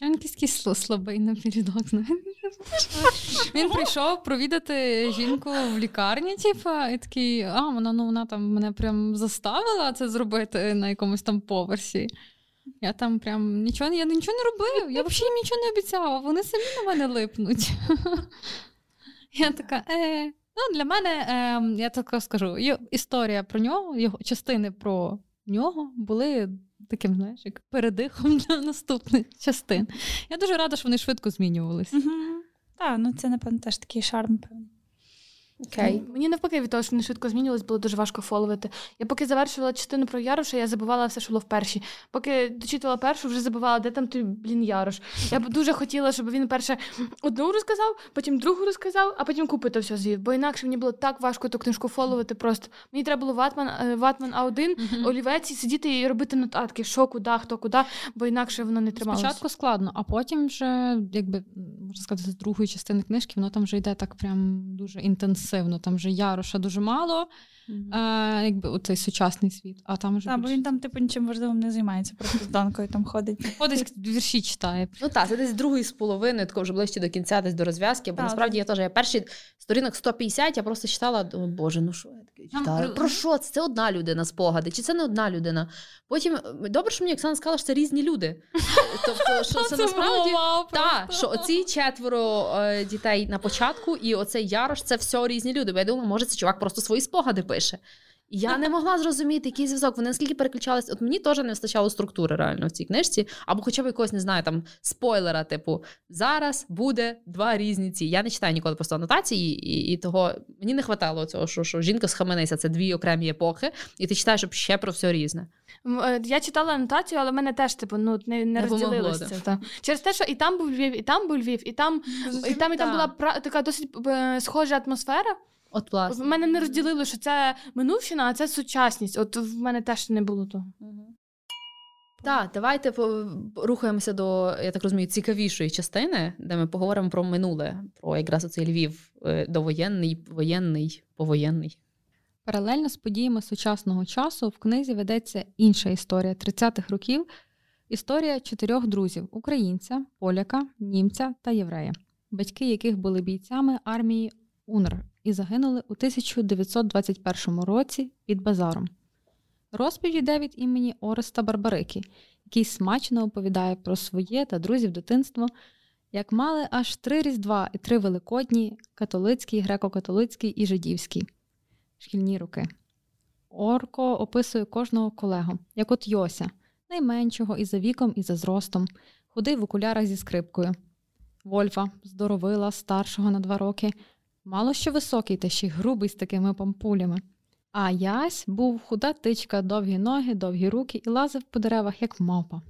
він якийсь слабий напередок. Він прийшов провідати жінку в лікарні, типу, і такий, а вона ну вона там мене прям заставила це зробити на якомусь там поверсі. Я там прям нічого я нічого не робив, я взагалі їм нічого не обіцяла, вони самі на мене липнуть. Я така, е, ну для мене, е, я так скажу, історія про нього, його частини про нього були таким, знаєш, як передихом для наступних частин. Я дуже рада, що вони швидко змінювалися. Угу. Так, ну це, напевно, теж такий шарм, певно. Okay. Мені навпаки від того, що вони швидко змінювались, було дуже важко фоловити. Я поки завершувала частину про Яроша, я забувала все, що було в першій. Поки дочитувала першу, вже забувала, де там той блін Ярош. Я б дуже хотіла, щоб він перше одну розказав, потім другу розказав, а потім купи то все звів. Бо інакше мені було так важко ту книжку фоловити. Просто мені треба було ватман, е, ватман А1, uh-huh. олівець і сидіти і робити нотатки, що куди, хто куди, бо інакше воно не трималося. Спочатку складно, а потім вже, якби можна сказати, з другої частини книжки, воно там вже йде так прям дуже інтенсивно інтенсивно. Там вже Яроша дуже мало, mm-hmm. а, якби оцей сучасний світ. А там вже Так, бо він там, типу, нічим важливим не займається, просто з Данкою там ходить. Ходить вірші читає. Ну так, це десь другої з половини, тако вже ближче до кінця, десь до розв'язки. Бо так, насправді я теж я перші сторінок 150, я просто читала, о Боже, ну що я таке читаю? Про що це? Це одна людина спогади, чи це не одна людина? Потім добре, що мені Оксана сказала, що це різні люди. Тобто, що це насправді так, що оці четверо е, дітей на початку, і оцей Ярош це все різні люди. Бо я думала, може, це чувак просто свої спогади пише. Я не могла зрозуміти, який зв'язок. Вони наскільки переключались. От мені теж не вистачало структури реально в цій книжці, або хоча б якогось, не знаю, там спойлера, типу, зараз буде два різні ці. Я не читаю ніколи просто анотації, і і того мені не вистачало цього, що що жінка схаменися, це дві окремі епохи, і ти читаєш щоб ще про все різне. Е, я читала анотацію, але в мене теж типу ну не, не, не розділилося це. Через те, що і там був Львів, і там був Львів, і там і там, і там була така досить е, схожа атмосфера. От власне. В мене не розділили, що це минувщина, а це сучасність. От в мене теж не було того. Так, давайте рухаємося до, я так розумію, цікавішої частини, де ми поговоримо про минуле, про якраз оцей Львів е, довоєнний, воєнний, повоєнний. Паралельно з подіями сучасного часу в книзі ведеться інша історія 30-х років. Історія чотирьох друзів: українця, поляка, німця та єврея, батьки яких були бійцями армії УНР і загинули у 1921 році під базаром. Розповідь йде від імені Ореста Барбарики, який смачно оповідає про своє та друзів дитинство, як мали аж три різдва і три великодні католицький, греко-католицький і жидівський шкільні роки. Орко описує кожного колегу, як от Йося, найменшого і за віком, і за зростом, худий в окулярах зі скрипкою. Вольфа здоровила старшого на два роки, мало що високий та ще й грубий з такими пампулями. А ясь був худа тичка, довгі ноги, довгі руки і лазив по деревах, як мавпа.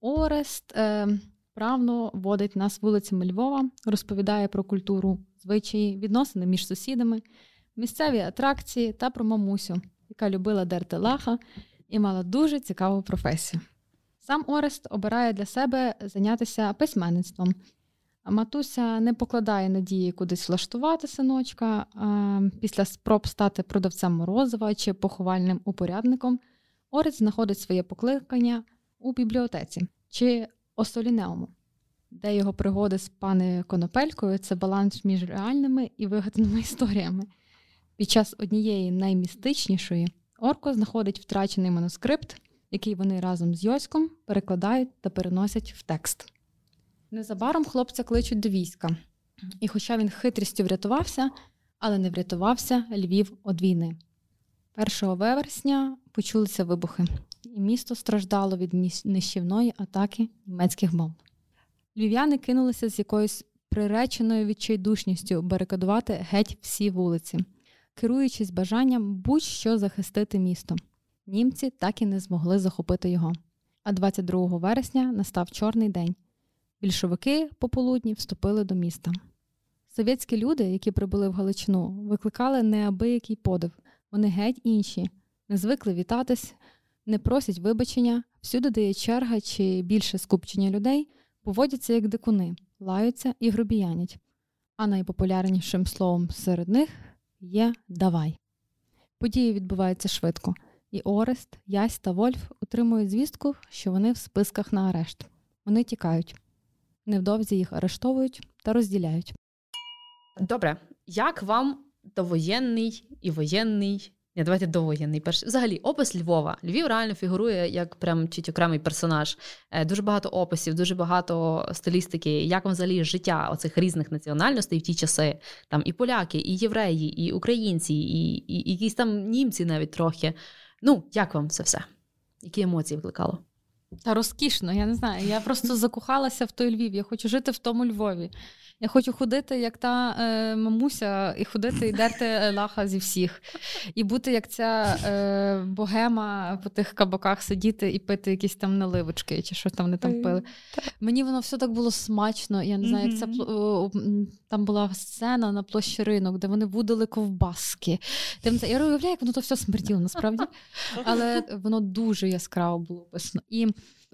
Орест е, правно водить нас вулицями Львова, розповідає про культуру, звичаї, відносини між сусідами, місцеві атракції та про мамусю, яка любила дерти лаха і мала дуже цікаву професію. Сам Орест обирає для себе зайнятися письменництвом. Матуся не покладає надії кудись влаштувати синочка після спроб стати продавцем морозива чи поховальним упорядником. Орець знаходить своє покликання у бібліотеці чи Осолінеуму, де його пригоди з пани Конопелькою це баланс між реальними і вигаданими історіями. Під час однієї наймістичнішої Орко знаходить втрачений манускрипт, який вони разом з Йоськом перекладають та переносять в текст. Незабаром хлопця кличуть до війська, і, хоча він хитрістю врятувався, але не врятувався Львів від війни. 1 вересня почулися вибухи, і місто страждало від нищівної атаки німецьких бомб. Львів'яни кинулися з якоюсь приреченою відчайдушністю барикадувати геть всі вулиці, керуючись бажанням будь-що захистити місто. Німці так і не змогли захопити його. А 22 вересня настав чорний день. Більшовики пополудні вступили до міста. Совєтські люди, які прибули в Галичину, викликали неабиякий подив. Вони геть інші, не звикли вітатись, не просять вибачення, всюди дає черга чи більше скупчення людей, поводяться як дикуни, лаються і грубіянять. А найпопулярнішим словом серед них є давай. Події відбуваються швидко, і Орест, Ясь та Вольф отримують звістку, що вони в списках на арешт. Вони тікають. Невдовзі їх арештовують та розділяють. Добре, як вам довоєнний і воєнний? Ні, давайте довоєнний перш. Взагалі, опис Львова. Львів реально фігурує як прям чуть окремий персонаж. Е, дуже багато описів, дуже багато стилістики. Як вам взагалі життя оцих різних національностей в ті часи? Там і поляки, і євреї, і українці, і, і, і якісь там німці навіть трохи. Ну, як вам це все? Які емоції викликало? Та розкішно, я не знаю. Я просто закохалася в той Львів. Я хочу жити в тому Львові. Я хочу ходити, як та е, мамуся, і ходити і дерти лаха зі всіх, і бути як ця е, богема по тих кабаках сидіти і пити якісь там наливочки, чи що там вони там пили. Мені воно все так було смачно. Я не знаю, як це там була сцена на площі ринок, де вони вудили ковбаски. Я уявляю, як воно то все смертіло насправді, але воно дуже яскраво було описано. І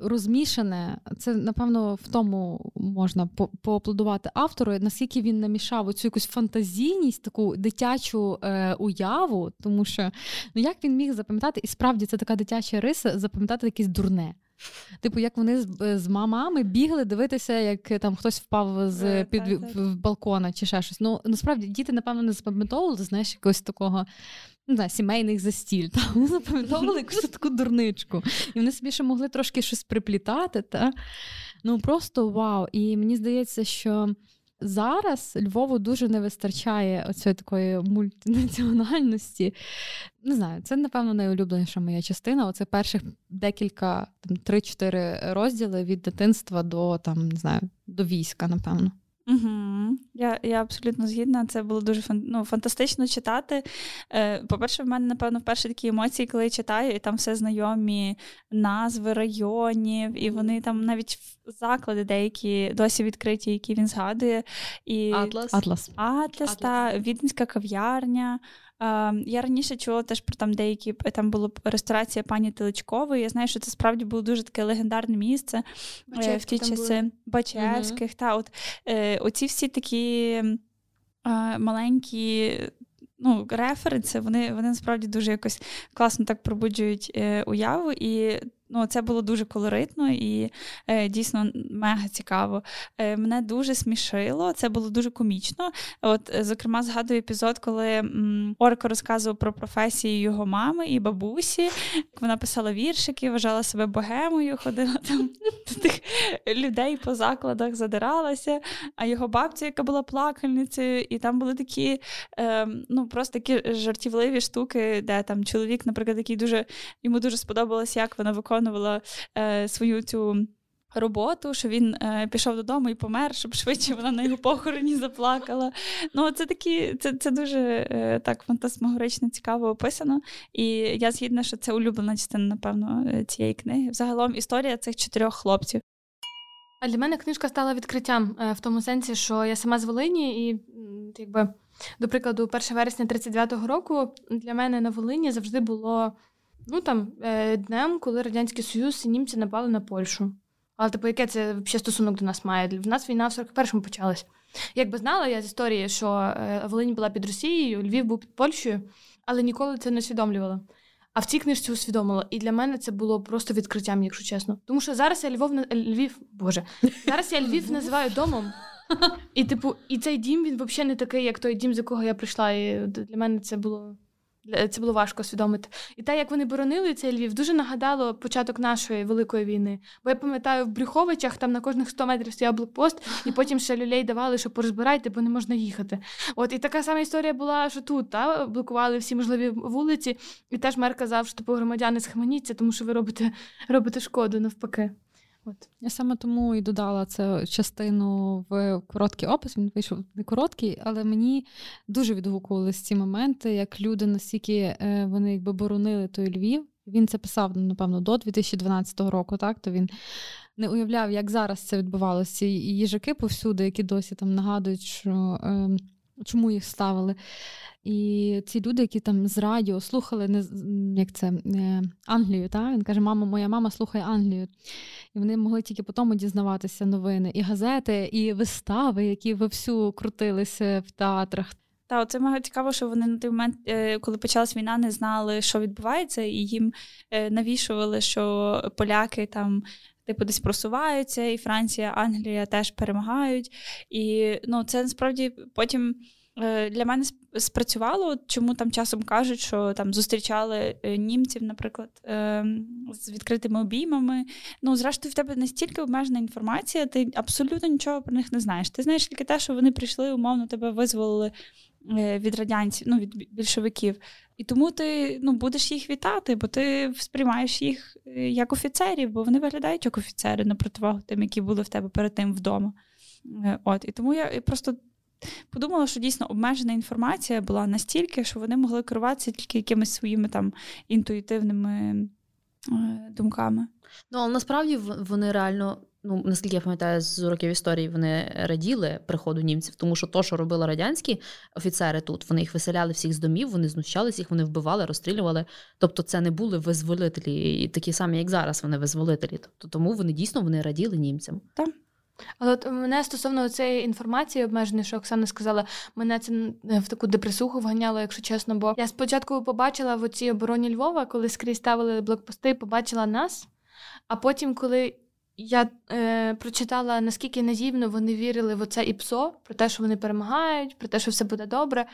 розмішане, це напевно в тому можна поаплодувати автору, наскільки він намішав оцю якусь фантазійність, таку дитячу е, уяву, тому що ну як він міг запам'ятати, і справді це така дитяча риса, запам'ятати якесь дурне. Типу, як вони з, з мамами бігли дивитися, як там хтось впав з е, під балкона чи ще щось. Ну насправді діти, напевно, не запам'ятовували, знаєш, якогось такого не знаю, сімейних застіль. Та вони запам'ятовували якусь таку дурничку. І вони собі ще могли трошки щось приплітати. Та? Ну просто вау. І мені здається, що Зараз Львову дуже не вистачає оцієї такої мультинаціональності. Не знаю, це, напевно, найулюбленіша моя частина. Оце перших декілька, там, три-чотири розділи від дитинства до там, не знаю, до війська, напевно. Угу. Я я абсолютно згідна. Це було дуже fun, ну, фантастично читати. Е, По-перше, в мене, напевно, вперше такі емоції, коли я читаю, і там все знайомі назви районів, і вони там навіть заклади деякі досі відкриті, які він згадує. І Атлас. Атлас. Атлас, та Віденська кав'ярня. Я раніше чула теж про там деякі там була ресторація пані Теличкової. Я знаю, що це справді було дуже таке легендарне місце е, Бачевські в ті часи були. Бачевських. Угу. Та, от, е, Оці всі такі маленькі. Ну, референси, вони вони насправді дуже якось класно так пробуджують е, уяву, і Ну, Це було дуже колоритно і е, дійсно мега цікаво. Е, Мене дуже смішило, це було дуже комічно. От, е, Зокрема, згадую епізод, коли м, Орко розказував про професії його мами і бабусі. Вона писала віршики, вважала себе богемою, ходила там до тих людей по закладах, задиралася. А його бабця, яка була плакальницею, і там були такі е, ну, просто такі жартівливі штуки, де там чоловік, наприклад, який дуже йому дуже сподобалось, як вона виконує виконувала е, свою цю. Роботу, що він е, пішов додому і помер, щоб швидше вона на його похороні заплакала. Ну, це такі, це це дуже е, так фантасмагорично цікаво описано. І я згідна, що це улюблена частина, напевно, е, цієї книги. Взагалом історія цих чотирьох хлопців. А для мене книжка стала відкриттям е, в тому сенсі, що я сама з Волині, і якби, до прикладу, 1 вересня 39-го року для мене на Волині завжди було ну там е, днем, коли Радянський Союз і німці напали на Польщу. Але типу, яке це взагалі стосунок до нас має? В нас війна в 41-му почалась. Якби знала я з історії, що е, Волинь була під Росією, Львів був під Польщею, але ніколи це не усвідомлювала. А в цій книжці усвідомила. І для мене це було просто відкриттям, якщо чесно. Тому що зараз я Львов Львів, Боже, зараз я Львів називаю домом. І, типу, і цей дім він взагалі не такий, як той дім, з якого я прийшла. І для мене це було це було важко усвідомити. І те, як вони боронили цей Львів, дуже нагадало початок нашої великої війни. Бо я пам'ятаю, в Брюховичах там на кожних 100 метрів стояв блокпост, і потім ще люлей давали, що порозбирайте, бо не можна їхати. От і така сама історія була, що тут та, блокували всі можливі вулиці, і теж мер казав, що типу громадяни схаменіться, тому що ви робите, робите шкоду навпаки. От я саме тому і додала цю частину в короткий опис. Він вийшов не короткий, але мені дуже відгукувалися ці моменти, як люди настільки е, вони якби боронили той Львів. Він це писав, напевно, до 2012 року, так то він не уявляв, як зараз це відбувалося. І їжаки повсюди, які досі там нагадують, що е, чому їх ставили. І ці люди, які там з радіо слухали не як це не, Англію, та він каже: Мама, моя мама слухає Англію. І вони могли тільки по тому дізнаватися новини, і газети, і вистави, які вовсю крутилися в театрах. Та це мega цікаво, що вони на той момент, е, коли почалась війна, не знали, що відбувається, і їм е, навішували, що поляки там. Типу, десь просуваються, і Франція, Англія теж перемагають. І ну, це насправді потім Е, для мене спрацювало, чому там часом кажуть, що там зустрічали е, німців, наприклад, ем, з відкритими обіймами. Ну, зрештою, в тебе настільки обмежена інформація, ти абсолютно нічого про них не знаєш. Ти знаєш тільки те, що вони прийшли, умовно тебе визволили е, від радянців, ну, від більшовиків. І тому ти ну, будеш їх вітати, бо ти сприймаєш їх як офіцерів, бо вони виглядають як офіцери на противагу тим, які були в тебе перед тим вдома. От, І тому я просто подумала, що дійсно обмежена інформація була настільки, що вони могли керуватися тільки якимись своїми там інтуїтивними е, думками. Ну, але насправді вони реально. Ну, наскільки я пам'ятаю, з уроків історії вони раділи приходу німців, тому що то, що робили радянські офіцери тут, вони їх виселяли всіх з домів, вони знущалися їх, вони вбивали, розстрілювали. Тобто, це не були визволителі, такі самі, як зараз, вони визволителі. Тобто, тому вони дійсно вони раділи німцям. Так. Але от мене стосовно цієї інформації обмеженої, що Оксана сказала, мене це в таку депресуху вганяло, якщо чесно. Бо я спочатку побачила в цій обороні Львова, коли скрізь ставили блокпости, побачила нас. А потім, коли я е, прочитала, наскільки наївно вони вірили в оце ІПСО, про те, що вони перемагають, про те, що все буде добре.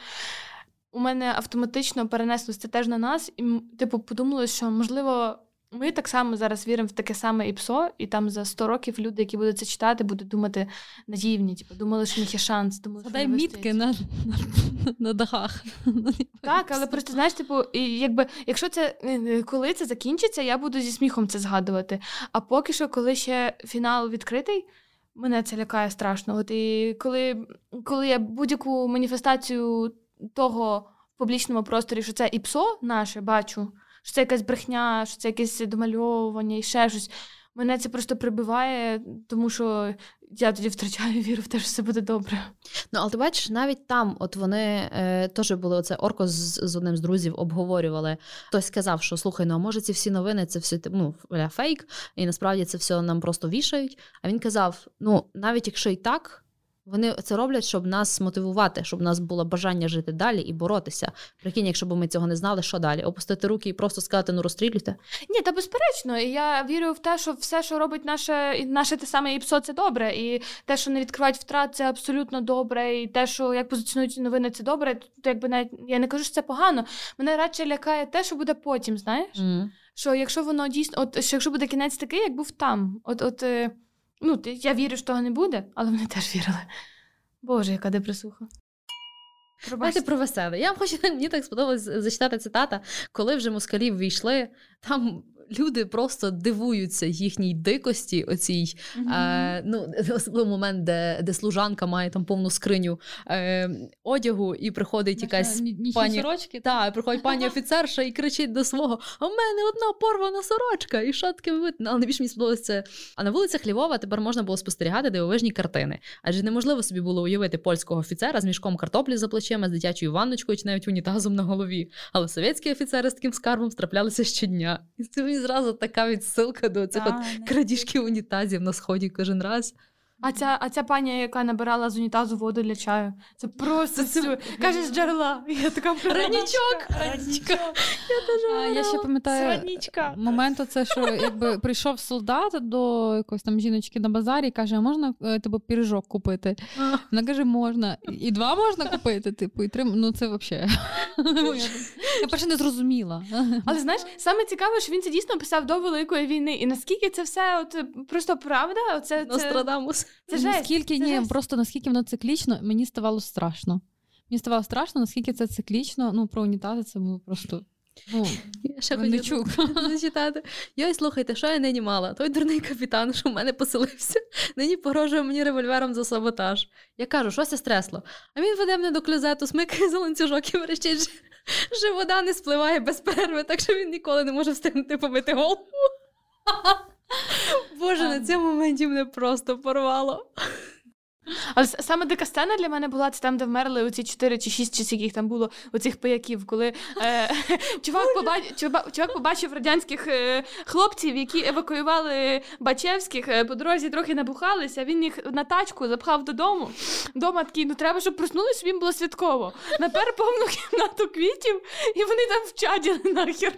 У мене автоматично перенеслося це теж на нас, і типу подумала, що можливо ми так само зараз віримо в таке саме ІПСО, і там за 100 років люди, які будуть це читати, будуть думати наївні, типу, думали, що в них є шанс. Думали, що Задай мітки на, на, на дахах. Так, але просто знаєш, типу, і якби якщо це е, коли це закінчиться, я буду зі сміхом це згадувати. А поки що, коли ще фінал відкритий, мене це лякає страшно. От і коли, коли я будь-яку маніфестацію того в публічному просторі, що це ІПСО наше бачу, що це якась брехня, що це якесь домальовування і ще щось. Мене це просто прибиває, тому що я тоді втрачаю віру в те, що все буде добре. Ну, але ти бачиш, навіть там, от вони е, теж були оце Орко з, з одним з друзів обговорювали. Хтось сказав, що слухай, ну а може ці всі новини це все ну, фейк, і насправді це все нам просто вішають. А він казав: ну, навіть якщо і так. Вони це роблять, щоб нас мотивувати, щоб у нас було бажання жити далі і боротися. Прикинь, якщо б ми цього не знали, що далі? Опустити руки і просто сказати, ну розстрілюйте. Ні, та безперечно, і я вірю в те, що все, що робить наше наше те саме ІПСО, це добре. І те, що не відкривають втрат, це абсолютно добре. І те, що як позиціонують новини, це добре. То якби навіть я не кажу, що це погано. Мене радше лякає те, що буде потім, знаєш? Mm. Що якщо воно дійсно, от що якщо буде кінець такий, як був там, от от. Е, Ну, я вірю, що того не буде, але вони теж вірили. Боже, яка депресуха. Давайте про веселе. Я вам хочу мені так сподобалось зачитати цитата, коли вже москалі ввійшли, там. Люди просто дивуються їхній дикості, оцій е, ну, особливий момент, де, де служанка має там повну скриню е, одягу, і приходить якась Нічні пані- сорочки. та, приходить пані офіцерша і кричить до свого: А в мене одна порвана сорочка, і що таке ви? Але найбільше мені сподобалося це. А на вулицях Львова тепер можна було спостерігати дивовижні картини. Адже неможливо собі було уявити польського офіцера з мішком картоплі за плечима, з дитячою ванночкою чи навіть унітазом на голові. Але совєтські офіцери з таким скарбом траплялися щодня. І це мені зразу така відсилка до цих от крадіжків унітазів на сході кожен раз. А ця, а ця пані, яка набирала з унітазу воду для чаю, це просто це, каже з джерела. Я така Ранічок! А, я ще пам'ятаю Сьогоднічка. момент, оце, що якби прийшов солдат до якоїсь там жіночки на базарі і каже: а можна е, тебе піріжок купити? Вона каже, можна. І два можна купити, типу, і три. Ну це взагалі. Я перше не зрозуміла. Але знаєш, саме цікаве, що він це дійсно писав до Великої війни. І наскільки це все от е, просто правда, оце це, Нострадамус. Це жесть. наскільки це ні, жесть. просто наскільки воно циклічно, мені ставало страшно. Мені ставало страшно, наскільки це циклічно. Ну, про унітази це було просто. Ну, Я ще хотіла зачитати. Йой, слухайте, що я нині мала? Той дурний капітан, що в мене поселився, нині погрожує мені револьвером за саботаж. Я кажу, що це стресло. А він веде мене до клюзету, смикає за ланцюжок і верещить, що вода не спливає без перерви, так що він ніколи не може встигнути помити голову. Боже, на цьому моменті мене просто порвало. Але саме дика сцена для мене була це там, де вмерли оці чотири чи шість чи їх там було оцих пияків, коли е, чувак, побач, чувак, чувак побачив радянських е, хлопців, які евакуювали Бачевських е, по дорозі трохи набухалися. Він їх на тачку запхав додому. Дома такий, ну треба, щоб проснулись, щоб їм було святково. Напер повну кімнату квітів, і вони там вчаділи нахер.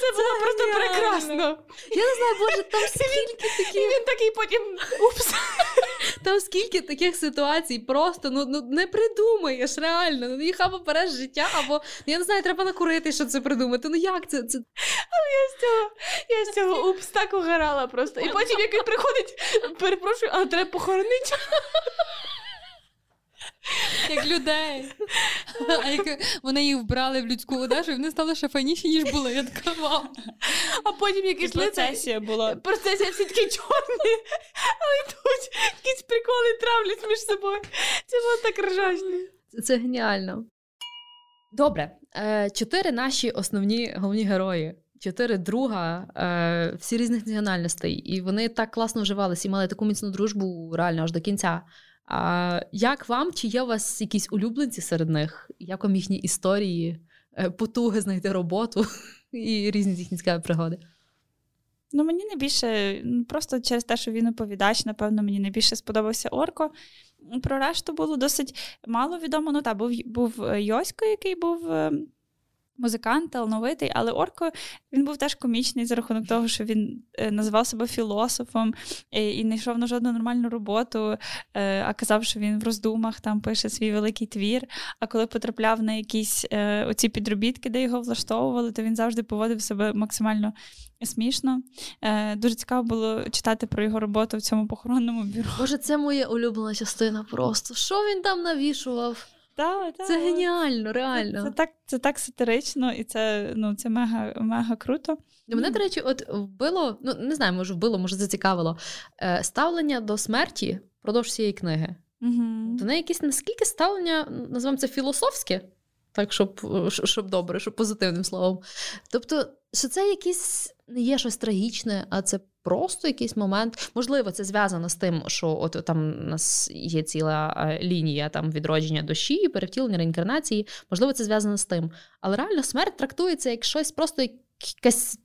Це було просто прекрасно. Я не знаю, боже, там скільки І він такий потім упс. там скільки таких ситуацій, просто ну, ну не придумаєш реально. Ну їх або береш життя, або ну, я не знаю, треба накурити, щоб це придумати. Ну як це? це... Я з цього, я з цього упс так угорала просто. І потім, який приходить, перепрошую, а треба похоронити. як людей. А як вони їх вбрали в людську одежу, і вони стали ще файніші, ніж були. Я така вау. А потім І якісь лиця. процесія була. Процесія всі такі чорні, але йдуть якісь приколи травлять між собою. Це було так ржачно. Це, це геніально. Добре, е, чотири наші основні головні герої. Чотири друга, е, всі різних національностей, і вони так класно вживалися і мали таку міцну дружбу реально аж до кінця. А як вам, чи є у вас якісь улюбленці серед них? Як вам їхні історії, е, потуги знайти роботу і різні їхні цікаві пригоди? Ну, мені найбільше, ну, просто через те, що він оповідач, напевно, мені найбільше сподобався Орко. Про решту було досить мало відомо. Ну, так, був, був е, Йосько, який був е, музикант, талановитий, але Орко він був теж комічний за рахунок того, що він е, називав себе філософом е, і не йшов на жодну нормальну роботу, е, а казав, що він в роздумах там пише свій великий твір. А коли потрапляв на якісь оці підробітки, де його влаштовували, то він завжди поводив себе максимально смішно. Дуже цікаво було читати про його роботу в цьому похоронному бюро. Боже, це моя улюблена частина просто. Що він там навішував? Да, да. Це геніально, реально. Це, це так це так сатирично, і це ну, це мега мега круто. Мене, до речі, от вбило, ну не знаю, може вбило, може зацікавило е, ставлення до смерті впродовж цієї книги. Угу. До неї якесь наскільки ставлення, називаємо це філософське, так, щоб щоб добре, щоб позитивним словом. Тобто, що це якісь не є щось трагічне, а це просто якийсь момент. Можливо, це зв'язано з тим, що от там у нас є ціла лінія там відродження душі, перевтілення реінкарнації. Можливо, це зв'язано з тим. Але реально смерть трактується як щось, просто якась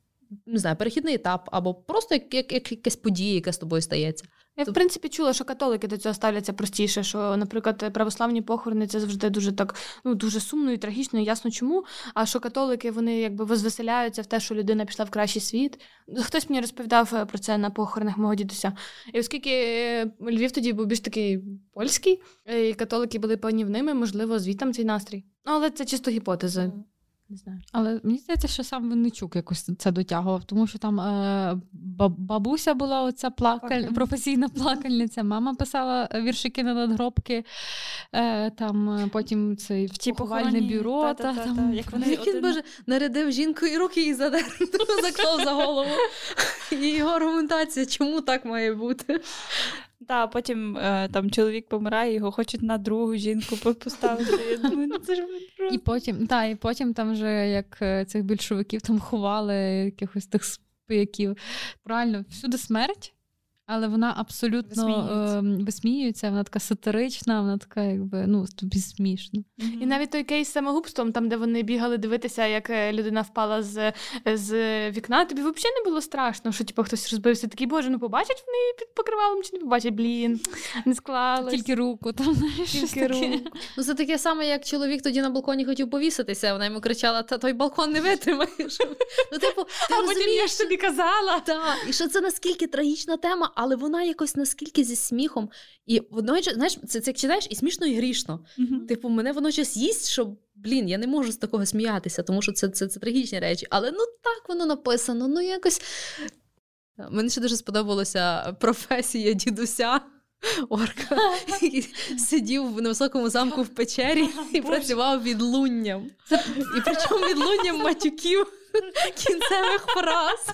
не знаю, перехідний етап, або просто як, як, як якась подія, яка з тобою стається. Я в принципі чула, що католики до цього ставляться простіше. Що, наприклад, православні похорони це завжди дуже так ну дуже сумно і трагічно, і ясно чому. А що католики вони якби возвеселяються в те, що людина пішла в кращий світ. Хтось мені розповідав е, про це на похоронах мого дідуся. І оскільки е, Львів тоді був більш такий польський, е, і католики були панівними, можливо, звітам цей настрій. Ну, але це чисто гіпотеза. Не знаю. Але мені здається, що сам Винничук якось це дотягував, тому що там е, бабуся була оця плакаль, професійна плакальниця, мама писала віршики на надгробки, е, там е, потім цей в поховальне бюро. Та, та, та, там, Як вони один... Він, боже, нарядив жінку і руки їй задер, заклав за голову. І його аргументація, чому так має бути? Та потім е, там чоловік помирає, його хочуть на другу жінку поставити. Я думаю, ну це ж просто... І потім, та, і потім там вже як е, цих більшовиків там ховали якихось тих спияків. Правильно, всюди смерть але вона абсолютно висміюється. Е, висміюється, вона така сатирична, вона така, якби ну тобі смішно. Mm-hmm. І навіть той кейс з самогубством, там де вони бігали дивитися, як е, людина впала з з вікна, тобі взагалі не було страшно, що типу, хтось розбився. Такий, боже, ну побачать вони під покривалом чи не побачать, блін, не склалось. Тільки руку там знаєш, Тільки руку. Ну це таке саме, як чоловік тоді на балконі хотів повіситися. Вона йому кричала: Та той балкон не витримаєш. Ну, типу, ти а потім я ж тобі казала. Так, І що це наскільки трагічна тема але вона якось наскільки зі сміхом. І водночас, знаєш, це це читаєш і смішно, і грішно. Uh-huh. Типу, мене водночас їсть, що блін, я не можу з такого сміятися, тому що це це, це трагічні речі. Але ну так воно написано, ну якось. Мені ще дуже сподобалася професія дідуся. Орка який сидів на високому замку в печері і працював відлунням. І причому відлунням матюків. кінцевих фраз.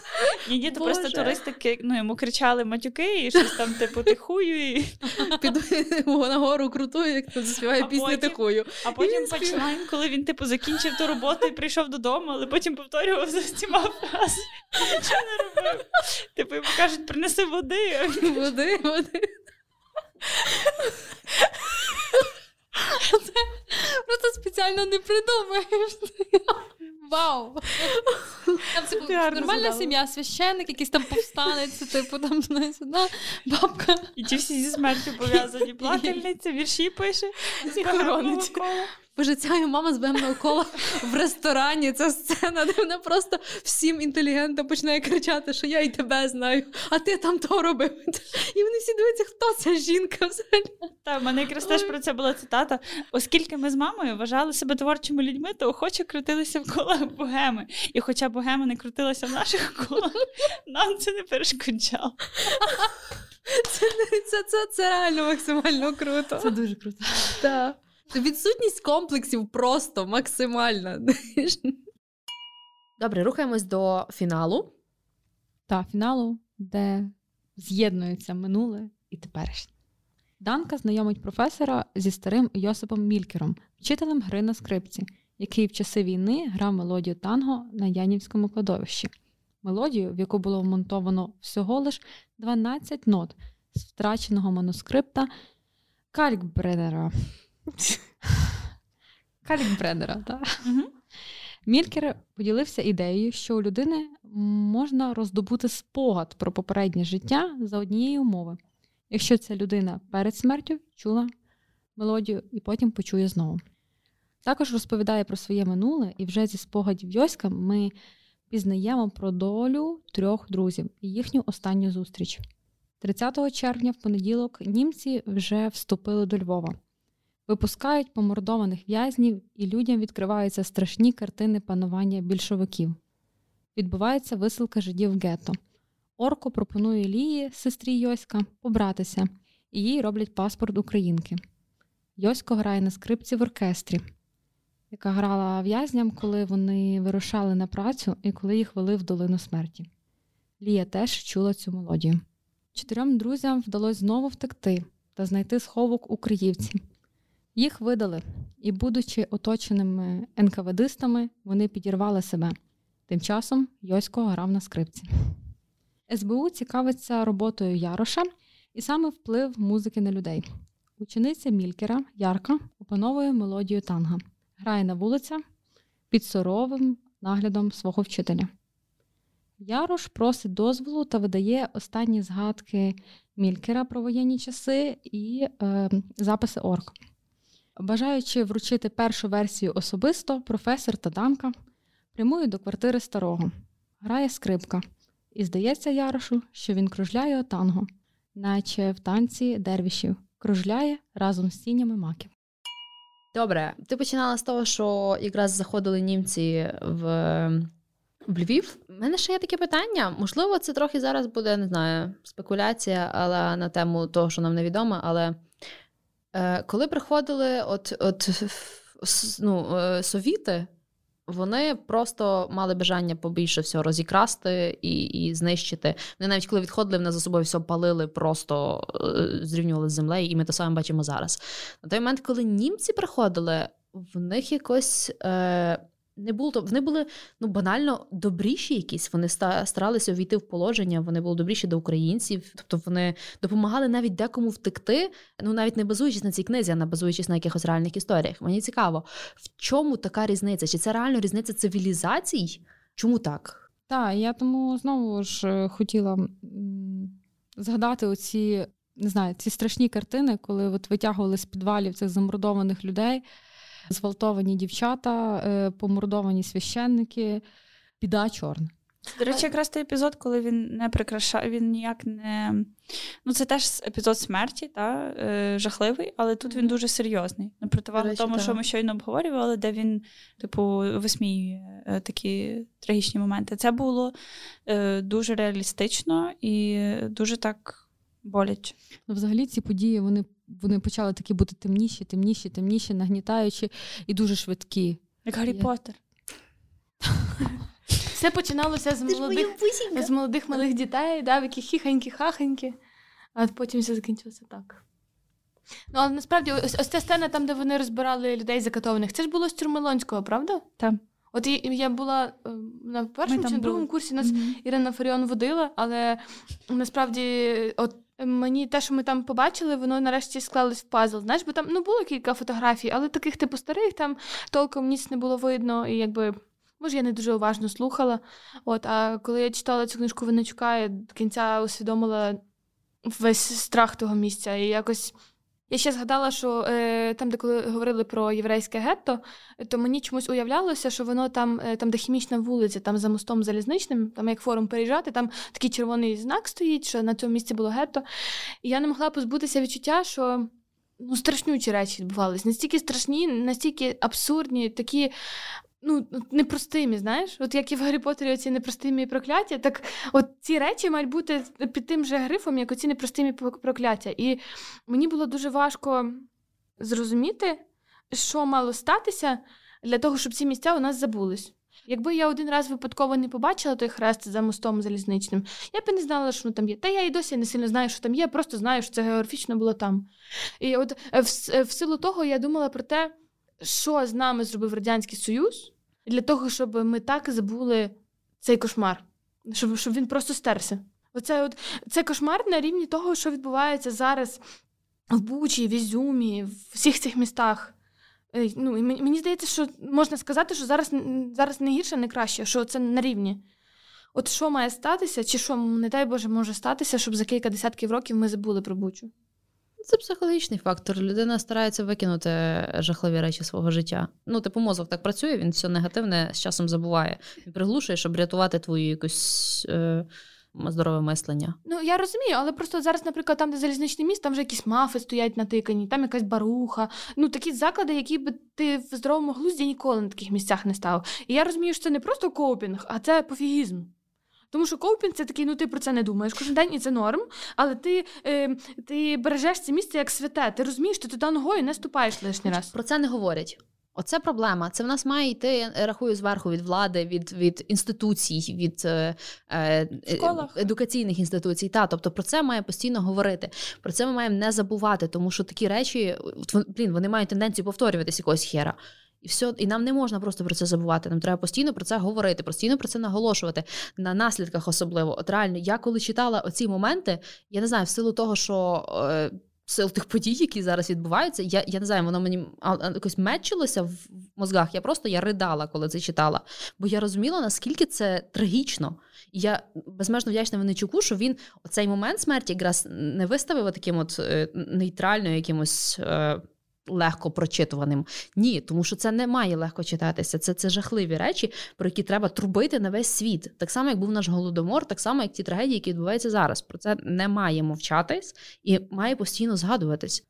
Ні, ні, то просто туристики ну, йому кричали матюки і щось там, типу, тихую. і... Піду на гору крутую, як заспіває пісню тихую. А потім починаємо, коли він, типу, закінчив ту роботу і прийшов додому, але потім повторював за всіма фрази. Нічого не робив. Типу, йому кажуть, принеси води. Води, води. Просто спеціально не придумаєш. Вау! Там це була нормальна сім'я, священник, якийсь там повстанець, типу там знаєш, одна бабка. І ті всі зі смертю пов'язані. Плакальниця, вірші пише, і хоронить. Боже, ця мама з бемного кола в ресторані. Ця сцена, де вона просто всім інтелігентно починає кричати, що я і тебе знаю, а ти там то робив. І вони всі дивляться, хто ця жінка взагалі. Так, в мене якраз теж про це була цитата. Оскільки ми з мамою вважали себе творчими людьми, то охоче крутилися в колах богеми. І хоча богема не крутилася в наших колах, нам це не перешкоджало. Це це, це, це реально максимально круто. Це дуже круто. Так. Відсутність комплексів просто максимальна. Добре, рухаємось до фіналу. Так, фіналу, де з'єднується минуле і теперішнє. Данка знайомить професора зі старим Йосипом Мількером, вчителем гри на скрипці, який в часи війни грав мелодію танго на Янівському кладовищі. Мелодію, в яку було вмонтовано всього лиш 12 нот з втраченого манускрипта Калькбренера. Калікбредера, так. Угу. Мількер поділився ідеєю, що у людини можна роздобути спогад про попереднє життя за однієї умови, якщо ця людина перед смертю чула мелодію і потім почує знову. Також розповідає про своє минуле, і вже зі спогадів Йоська ми пізнаємо про долю трьох друзів і їхню останню зустріч. 30 червня в понеділок німці вже вступили до Львова, випускають помордованих в'язнів, і людям відкриваються страшні картини панування більшовиків. Відбувається висилка жидів в гетто. Орко пропонує Лії, сестрі Йоська, побратися, і їй роблять паспорт українки. Йосько грає на скрипці в оркестрі, яка грала в'язням, коли вони вирушали на працю і коли їх вели в долину смерті. Лія теж чула цю мелодію. Чотирьом друзям вдалося знову втекти та знайти сховок у Криївці. Їх видали, і, будучи оточеними НКВДистами, вони підірвали себе. Тим часом Йосько грав на скрипці. СБУ цікавиться роботою Яроша і саме вплив музики на людей. Учениця Мількера Ярка опановує мелодію танга, грає на вулицях під суровим наглядом свого вчителя. Ярош просить дозволу та видає останні згадки Мількера про воєнні часи і е, записи орк. Бажаючи вручити першу версію особисто, професор та дамка прямують до квартири старого, грає скрипка, і здається Ярошу, що він кружляє танго, наче в танці дервішів, кружляє разом з тінями маків. Добре, ти починала з того, що якраз заходили німці в в Львів. У мене ще є таке питання. Можливо, це трохи зараз буде, не знаю, спекуляція, але на тему того, що нам невідомо. Але коли приходили от, от ну, е, совіти, вони просто мали бажання побільше всього розікрасти і і знищити. Вони навіть коли відходили, вони за собою все палили, просто е, зрівнювали з землею, і ми те саме бачимо зараз. На той момент, коли німці приходили, в них якось. Е, не було то. вони були ну банально добріші, якісь. Вони старалися увійти в положення. Вони були добріші до українців, тобто вони допомагали навіть декому втекти. Ну навіть не базуючись на цій книзі, а не базуючись на якихось реальних історіях. Мені цікаво, в чому така різниця? Чи це реально різниця цивілізацій? Чому так? Так, я тому знову ж е, хотіла згадати оці. Не знаю, ці страшні картини, коли от витягували з підвалів цих замордованих людей зґвалтовані дівчата, е, помордовані священники, біда чорна. До речі, якраз той епізод, коли він не прикрашає, він ніяк не. Ну, це теж епізод смерті, та, е, жахливий, але тут він дуже серйозний. На противагу тому, так. що ми щойно обговорювали, де він, типу, висміює е, такі трагічні моменти. Це було е, дуже реалістично і дуже так боляче. Ну, взагалі, ці події вони вони почали такі бути темніші, темніші, темніші, нагнітаючі і дуже швидкі. Як Гаррі Я... Поттер. Все починалося з молодих з молодих малих дітей, да, в які хіхенькі-хахенькі, а потім все закінчилося так. Ну, але насправді, ось, ось ця сцена там, де вони розбирали людей закатованих, це ж було з Тюрмелонського, правда? Так. От я була е, на першому чи на другому курсі нас mm-hmm. Ірина Фаріон водила, але насправді, от Мені те, що ми там побачили, воно нарешті склалось в пазл. Знаєш, бо там ну було кілька фотографій, але таких типу старих там толком ніч не було видно, і якби. Може, я не дуже уважно слухала. От, А коли я читала цю книжку Винничука, я до кінця усвідомила весь страх того місця. І якось я ще згадала, що е, там, де коли говорили про єврейське гетто, то мені чомусь уявлялося, що воно там, е, там, де хімічна вулиця, там за мостом залізничним, там як форум переїжджати, там такий червоний знак стоїть, що на цьому місці було гетто. І я не могла позбутися відчуття, що ну, страшнючі речі відбувалися. Настільки страшні, настільки абсурдні, такі ну, непростими, знаєш? От як і в Гаррі Поттері оці непростимі прокляття, так от ці речі мають бути під тим же грифом, як оці непростимі прокляття. І мені було дуже важко зрозуміти, що мало статися для того, щоб ці місця у нас забулись. Якби я один раз випадково не побачила той хрест за мостом залізничним, я б не знала, що там є. Та я і досі не сильно знаю, що там є, просто знаю, що це географічно було там. І от в, в силу того я думала про те, що з нами зробив Радянський Союз для того, щоб ми так забули цей кошмар, щоб щоб він просто стерся. Оце от це кошмар на рівні того, що відбувається зараз в Бучі, в Ізюмі, в всіх цих містах. Е, ну, і Мені здається, що можна сказати, що зараз зараз не гірше, не краще, що це на рівні. От що має статися, чи що, не дай Боже, може статися, щоб за кілька десятків років ми забули про Бучу? Це психологічний фактор. Людина старається викинути жахливі речі свого життя. Ну, типу, мозок так працює, він все негативне з часом забуває. Він приглушує, щоб рятувати твою якусь. Е- Здорове мислення. Ну я розумію, але просто зараз, наприклад, там, де залізничний міст, там вже якісь мафи стоять натикані, там якась баруха. Ну такі заклади, які би ти в здоровому глузді ніколи на таких місцях не став. І я розумію, що це не просто копінг, а це пофігізм. Тому що коупінг це такий, ну ти про це не думаєш кожен день, і це норм. Але ти е, ти бережеш це місце як святе. Ти розумієш, ти туди ногою не ступаєш лишній раз. Про це не говорять. Оце проблема. Це в нас має йти, я рахую, зверху від влади, від від інституцій, від е, е, едукаційних інституцій. Та, тобто про це має постійно говорити. Про це ми маємо не забувати, тому що такі речі, блін, вони мають тенденцію повторюватися якогось хера. І все, і нам не можна просто про це забувати. Нам треба постійно про це говорити, постійно про це наголошувати на наслідках, особливо. От реально, я коли читала оці моменти, я не знаю, в силу того, що. Е, сил тих подій, які зараз відбуваються, я я не знаю, воно мені якось мечилося в мозгах. Я просто я ридала, коли це читала. Бо я розуміла, наскільки це трагічно. І я безмежно вдячна Венечуку, що він оцей момент смерті якраз не виставив таким от е, нейтрально якимось. Е, легко прочитуваним. Ні, тому що це не має легко читатися. Це це жахливі речі, про які треба трубити на весь світ. Так само, як був наш голодомор, так само, як ті трагедії, які відбуваються зараз. Про це не має мовчатись і має постійно згадуватись.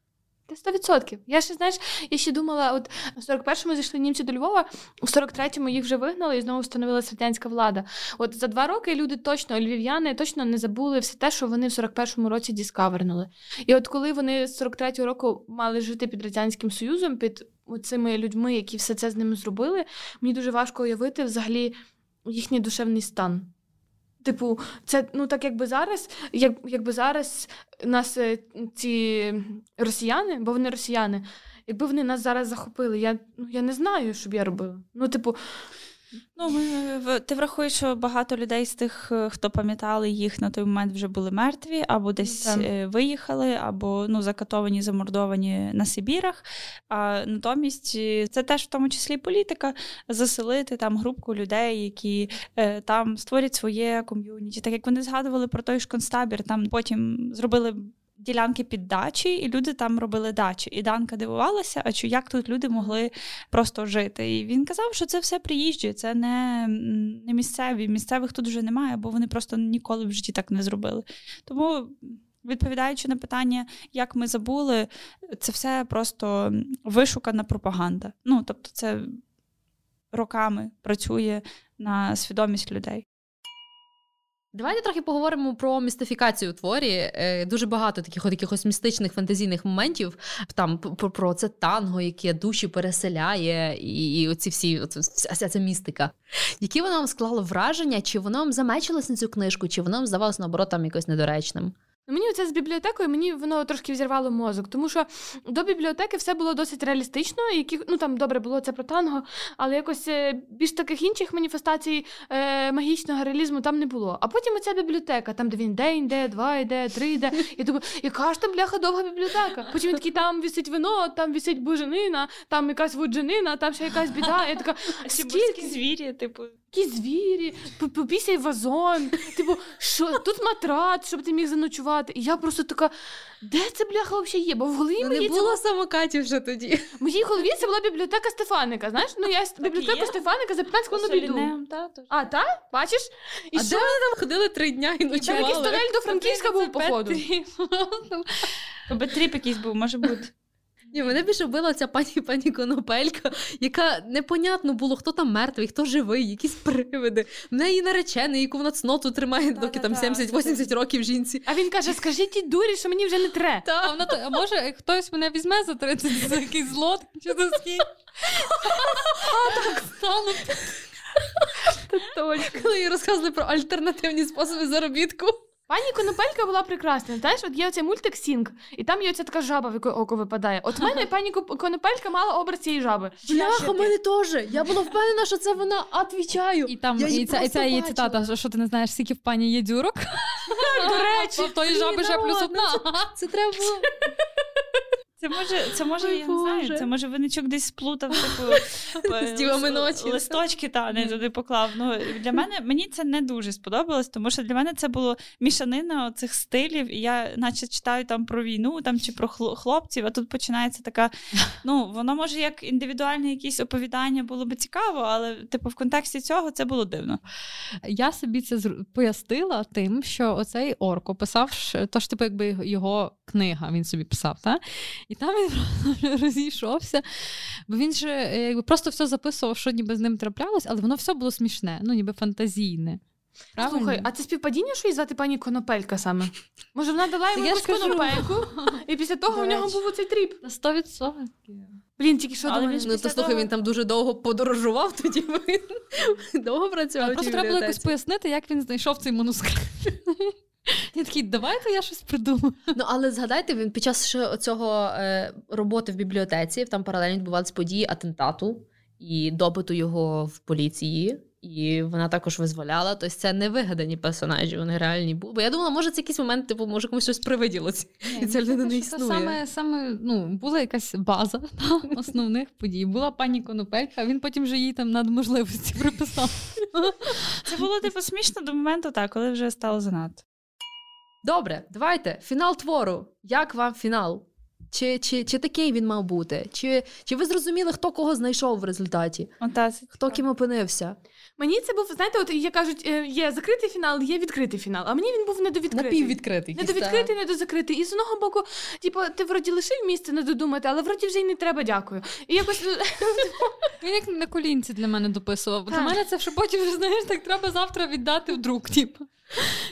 Та 100%. Я ще знаєш, я ще думала, от в 41-му зайшли німці до Львова, у 43-му їх вже вигнали і знову встановилася радянська влада. От за два роки люди точно, львів'яни точно не забули все те, що вони в 41-му році діскавернули. І от коли вони з 43-го року мали жити під радянським союзом, під цими людьми, які все це з ними зробили, мені дуже важко уявити взагалі їхній душевний стан. Типу, це ну так якби зараз, як, якби зараз нас е, ці росіяни, бо вони росіяни, якби вони нас зараз захопили, я ну я не знаю, що б я робила. Ну, типу, Ну, ми, ти врахуєш, що багато людей з тих, е, хто пам'ятали їх на той момент, вже були мертві, або десь так. Е, виїхали, або ну, закатовані, замордовані на Сибірах. А натомість е, це теж в тому числі політика заселити там групку людей, які е, там створять своє ком'юніті. Так як вони згадували про той ж концтабір, там потім зробили ділянки під дачі, і люди там робили дачі. І Данка дивувалася, а чи як тут люди могли просто жити. І він казав, що це все приїжджі, це не не місцеві. Місцевих тут вже немає, бо вони просто ніколи в житті так не зробили. Тому. Відповідаючи на питання, як ми забули, це все просто вишукана пропаганда. Ну тобто, це роками працює на свідомість людей. Давайте трохи поговоримо про містифікацію у творі. Е, дуже багато таких от якихось містичних фантазійних моментів. Там про, це танго, яке душі переселяє, і, оці всі вся ця містика. Які воно вам склало враження? Чи воно вам замечилось на цю книжку, чи воно вам здавалось наоборот там якось недоречним? Ну, мені це з бібліотекою, мені воно трошки взірвало мозок, тому що до бібліотеки все було досить реалістично, які, ну там добре було це про танго, але якось е, більш таких інших маніфестацій е, магічного реалізму там не було. А потім оця бібліотека, там, де він день йде, два йде, три йде. Я думаю, яка ж там бляха довга бібліотека? Потім він такий, там вісить вино, там вісить буженина, там якась вудженина, там ще якась біда. Я така, скільки звірі, типу. Які звірі, попісяй вазон, типу, що тут матрац, щоб ти міг заночувати. І я просто така, де це бляха взагалі є? Бо в голові ну, не було це... самокатів вже тоді. В моїй голові це була бібліотека Стефаника. Знаєш, ну я бібліотеку? Стефаника за 15 хвилин обійду. А, та? Бачиш? І а що? де вони там ходили три дня і ночували? Якийсь тунель до Франківська був, походу. Бетріп якийсь був, може бути. Ні, мене більше вбила ця пані пані Конопелька, яка непонятно було, хто там мертвий, хто живий, якісь привиди. В неї наречений, яку вона цноту тримає, доки там 70-80 років жінці. А він каже: скажіть тій дурі, що мені вже не тре. А вона а може хтось мене візьме за 30 за якийсь злот чи за скільки? А так стало. Коли їй розказували про альтернативні способи заробітку. Пані Конопелька була прекрасна. Знаєш, от є оцей мультик Сінг, і там є оця така жаба, в якої око випадає. От в мене пані Конопелька мала образ цієї жаби. Бляха, в мене теж. Я була впевнена, що це вона отвічаю. І там і ця, і ця її цитата, що ти не знаєш, скільки в пані є дюрок. До речі, в тої жаби ще плюс одна. Це треба було. Це може, це може, Ой, я не знаю, це може виничок десь сплутав типу листочки та не туди поклав. Ну для мене мені це не дуже сподобалось, тому що для мене це було мішанина цих стилів, і я, наче, читаю там про війну, там чи про хлопців. А тут починається така. Ну воно може як індивідуальне якісь оповідання було би цікаво, але типу в контексті цього це було дивно. Я собі це пояснила тим, що оцей орко писав, то ж типу, якби його книга він собі писав, та? І там він просто розійшовся. Бо він же е, якби просто все записував, що ніби з ним траплялось, але воно все було смішне, ну ніби фантазійне. Правильно? Слухай, а це співпадіння, що її звати пані Конопелька саме? Може, вона дала йому якусь конопельку, і після того в нього був оцей тріп. Сто відсотків. Блін, тільки що думаєш? Ну, то слухай, він там дуже довго подорожував, тоді він довго працював. Просто треба було якось пояснити, як він знайшов цей манускрипт. Я такий, давайте я щось придумаю. Ну, але згадайте, він під час цього е, роботи в бібліотеці там паралельно відбувалися події атентату і допиту його в поліції. І вона також визволяла. Тобто це не вигадані персонажі, вони реальні були. Бо я думала, може, це якийсь момент, типу, може комусь щось привиділося. І ця людина не існує. Саме, саме ну, була якась база та, основних подій. Була пані Конопелька, а він потім вже їй там надможливості приписав. Це було типу смішно до моменту, так, коли вже стало занадто. Добре, давайте. Фінал твору. Як вам фінал? Чи чи, чи такий він мав бути? Чи чи ви зрозуміли, хто кого знайшов в результаті? Ота, хто ким опинився? Мені це був, знаєте, от є кажуть, е, є закритий фінал, є відкритий фінал. А мені він був недовідкритий. Напіввідкритий. Недовідкритий, недозакритий. І з одного боку, типу, ти вроді лишив місце не додумати, але вроді вже й не треба, дякую. І якось Він як на колінці для мене дописував. Для мене це вже потім знаєш, так треба завтра віддати в друк. Типу.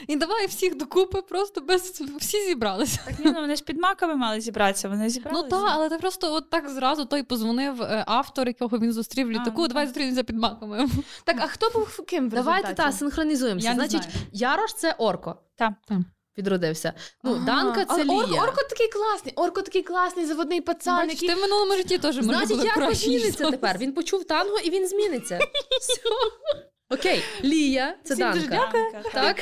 І давай всіх докупи, просто без всі зібралися. Так ні, ну вони ж під маками мали зібратися. Вони зібралися. Ну так, але ти просто от так зразу той позвонив е, автор, якого він зустрів в літаку. А, давай зустрінемося під маками. Так, а хто був ким? в Давайте та синхронізуємося. Я Значить, Ярош це орко. Так. Відродився. Ну, ага. Данка це Лія. Орко, орко такий класний, орко такий класний, заводний пацан. Бачиш, який... Ти в минулому житті теж Значить, як зміниться тепер? Він почув танго і він зміниться. Все. Окей, Лія, це Всім Данка. Дуже дякую. Так.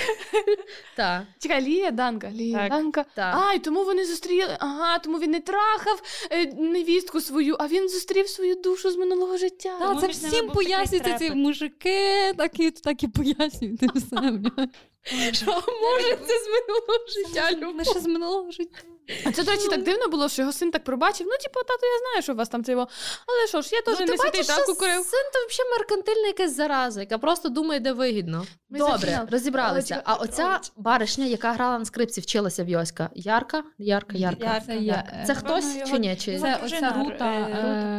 так. Чекай, Лія, Данка, Лія, так. Данка. Так. А, і тому вони зустріли. Ага, тому він не трахав е, невістку свою, а він зустрів свою душу з минулого життя. Так, це всім пояснюється ці мужики, так і, так і пояснюють все. Що може це з минулого життя? Любов? Лише з минулого життя. А це, до речі, так дивно було, що його син так пробачив. Ну, типу, тато, я знаю, що у вас там це його. Але що ж, я теж ну, не святий так курив. Син то взагалі меркантильна якась зараза, яка просто думає, де вигідно. Ми Добре, розібралися. А оця баришня, яка грала на скрипці, вчилася в Йоська. Ярка? Ярка, ярка. ярка, ярка. Це хтось чи ні? Чи... Це оця Рута,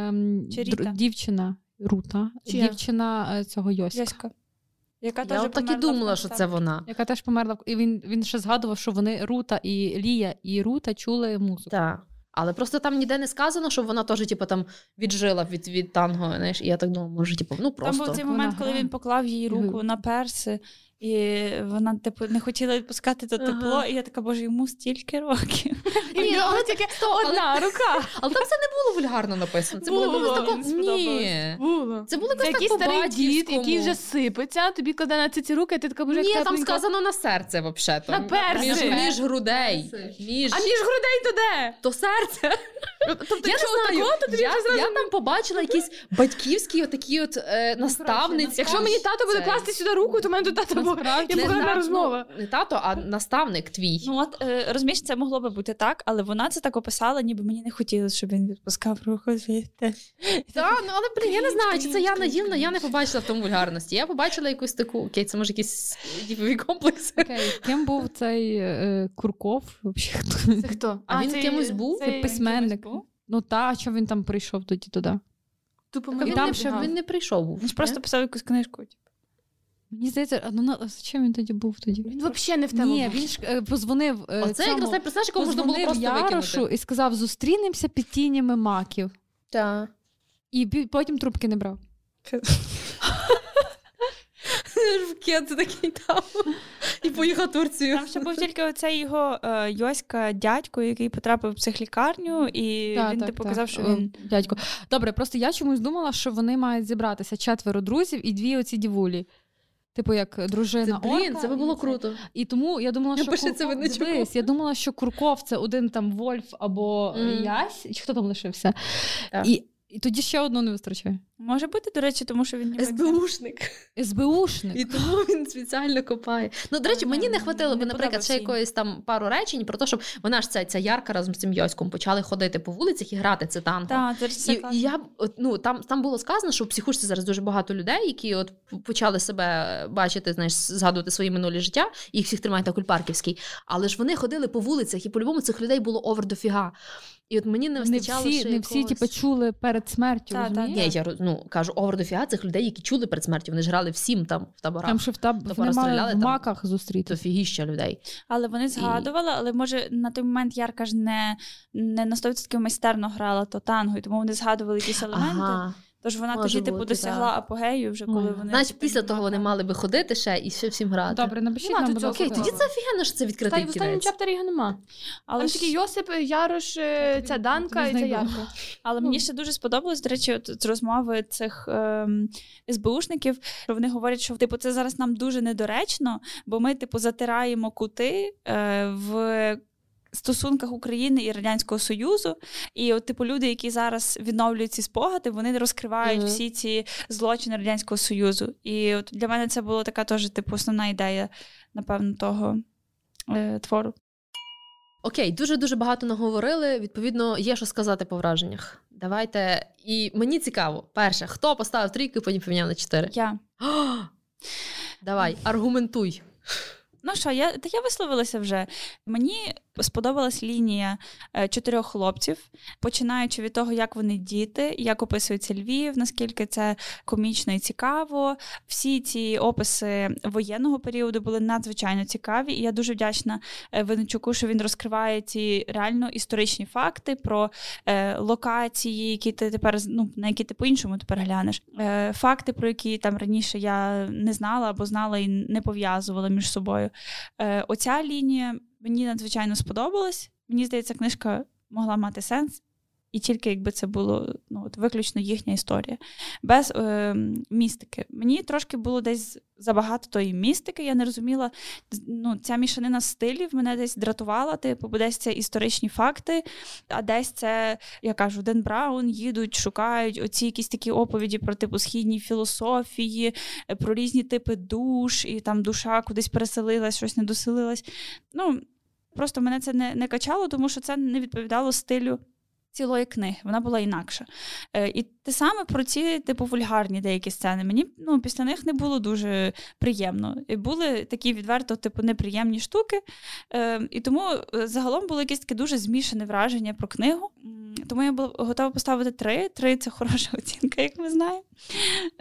ем, дівчина. Рута, дівчина е, цього Йоська. Яка Я так і думала, що це вона. Яка теж померла. І він він ще згадував, що вони Рута і Лія і Рута чули музику. Так. Але просто там ніде не сказано, що вона теж типу, там віджила від від танго. Знаєш, І я так думаю, може, типу, ну просто. Там був цей момент, коли він поклав їй руку на перси. І вона типу не хотіла відпускати то тепло, ага. і я така, боже, йому стільки років. Ні, але тільки одна рука. Але там це не було вульгарно написано. Це було було тако. Ні. Було. Це було якось Який старий дід, який вже сипеться, тобі кладе на ці руки, а ти така боже. Ні, там сказано на серце, взагалі. На перси. Між, між грудей. Між... А між грудей то де? То серце. Тобто, я не знаю. Такого, я, зразу... я там побачила якісь батьківські отакі от е, наставниці. Якщо мені тато буде класти сюди руку, то мене до тата насправді не, гарна розмова. Ну, не тато, а наставник твій. Ну от е, розумієш, це могло би бути так, але вона це так описала, ніби мені не хотілося, щоб він відпускав руку звідти. Так, ну але блін, я не знаю, чи це я наївна, я не побачила в тому вульгарності. Я побачила якусь таку, окей, це може якийсь діповий комплекс. Окей, Ким був цей е, Курков? Це хто? А, він кимось був? Це письменник. Ну та, а що він там прийшов тоді туди? Тупо він, там, не, він не прийшов. Він ж просто писав якусь книжку. Мені здається, ну чим він тоді був тоді? Він взагалі не в тему. Ні, він ж е, позвонив. Е, Оце цьому, якраз персонаж, якого можна було просто Ярошу викинути. і сказав: зустрінемося під тінями маків. Так. І потім трубки не брав. В кент такий там і поїхав Турцію. Там ще був тільки оцей його е, Йоська дядько, який потрапив в психлікарню, і так, він так, типу показав, що він дядько. Добре, просто я чомусь думала, що вони мають зібратися четверо друзів і дві оці дівулі. Типу, як дружина Це, блін, орка, це би було круто. І тому я думала, що Напиши це Курков, Винничуком. дивись, я думала, що Курков це один там Вольф або Мгм. Ясь. Чи хто там лишився? Так. І, і тоді ще одного не вистачає. Може бути, до речі, тому що він ніби- СБУшник. СБУшник. І тому він спеціально копає. Ну, до речі, мені не хватило би, наприклад, ще якоїсь там пару речень про те, щоб вона ж ця, ця ярка разом з цим Йоськом почали ходити по вулицях і грати це танго. Так, це І, і я ну там, там було сказано, що в психушці зараз дуже багато людей, які от почали себе бачити, знаєш, згадувати свої минулі життя, і їх всіх тримають на Кульпарківській. Але ж вони ходили по вулицях, і по-любому цих людей було овер дофіга. І от мені не Не всі, ще не всі типу, чули перед смертю. Та, та. Ні, я ну, кажу, овердофіа цих людей, які чули перед смертю. Вони ж грали всім там в таборах. Там ще в таб... То вони мали в там. маках зустріти. Дофігіща людей. Але вони згадували, але може на той момент Ярка ж не, не на 100% майстерно грала то танго, і тому вони згадували якісь елементи. Ага. Тож вона Може тоді типу досягла так. апогею, вже коли Ой. вони Значить, типу, після того вони мали би ходити ще і ще всім грати. Добре, напишіть Нема нам, будь ласка. Окей, тоді це офігенно, що це відкритий й в останньому чаптері його нема. Але Там ж- тільки Йосип, Ярош, е, ця Данка і ця. Ярка. Але Ну. мені ще дуже сподобалось, до речі, от з розмови цих ем, СБУшників, що вони говорять, що типу це зараз нам дуже недоречно, бо ми, типу, затираємо кути е, в. Стосунках України і Радянського Союзу, і от типу люди, які зараз відновлюють ці спогади, вони розкривають Мгм. всі ці злочини Радянського Союзу. І от для мене це була така теж типу основна ідея, напевно, того е, твору. Окей, дуже дуже багато наговорили. Відповідно, є що сказати по враженнях. Давайте. І мені цікаво, перше, хто поставив трійку і потім поміняв на чотири? Я Давай, аргументуй. Ну що, я та я висловилася вже. Мені сподобалась лінія е, чотирьох хлопців, починаючи від того, як вони діти, як описується Львів, наскільки це комічно і цікаво. Всі ці описи воєнного періоду були надзвичайно цікаві. І я дуже вдячна е, Винничуку, що він розкриває ці реально історичні факти про е, локації, які ти тепер ну, на які ти по-іншому тепер глянеш. Факти, про які там раніше я не знала або знала і не пов'язувала між собою. Оця лінія мені надзвичайно сподобалась. Мені здається, книжка могла мати сенс. І тільки якби це було ну, от, виключно їхня історія, без е, містики. Мені трошки було десь забагато тої містики. Я не розуміла, ну, ця мішанина стилів мене десь дратувала. Типу, бо десь це історичні факти, а десь це, я кажу, Ден Браун їдуть, шукають оці якісь такі оповіді про типу східні філософії, е, про різні типи душ, і там душа кудись переселилась, щось не доселилась. Ну, просто мене це не, не качало, тому що це не відповідало стилю. Цілої книги, вона була інакша. Е, і те саме про ці, типу, вульгарні деякі сцени. Мені ну, після них не було дуже приємно. І були такі відверто, типу, неприємні штуки. Е, і тому е, загалом було якесь таке дуже змішане враження про книгу. Тому я була готова поставити три. Три це хороша оцінка, як ми знаємо.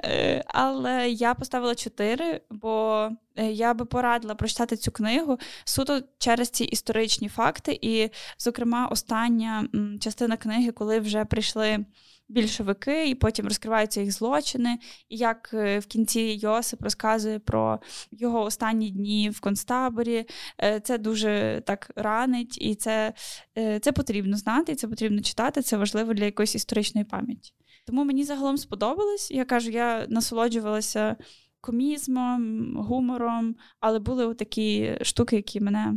Е, але я поставила чотири, бо я би порадила прочитати цю книгу суто через ці історичні факти. І, зокрема, остання частина книги, коли вже прийшли. Більшовики, і потім розкриваються їх злочини, і як е, в кінці Йосип розказує про його останні дні в концтаборі. Е, Це дуже так ранить, і це, е, це потрібно знати, і це потрібно читати. Це важливо для якоїсь історичної пам'яті. Тому мені загалом сподобалось. Я кажу, я насолоджувалася комізмом, гумором, але були такі штуки, які мене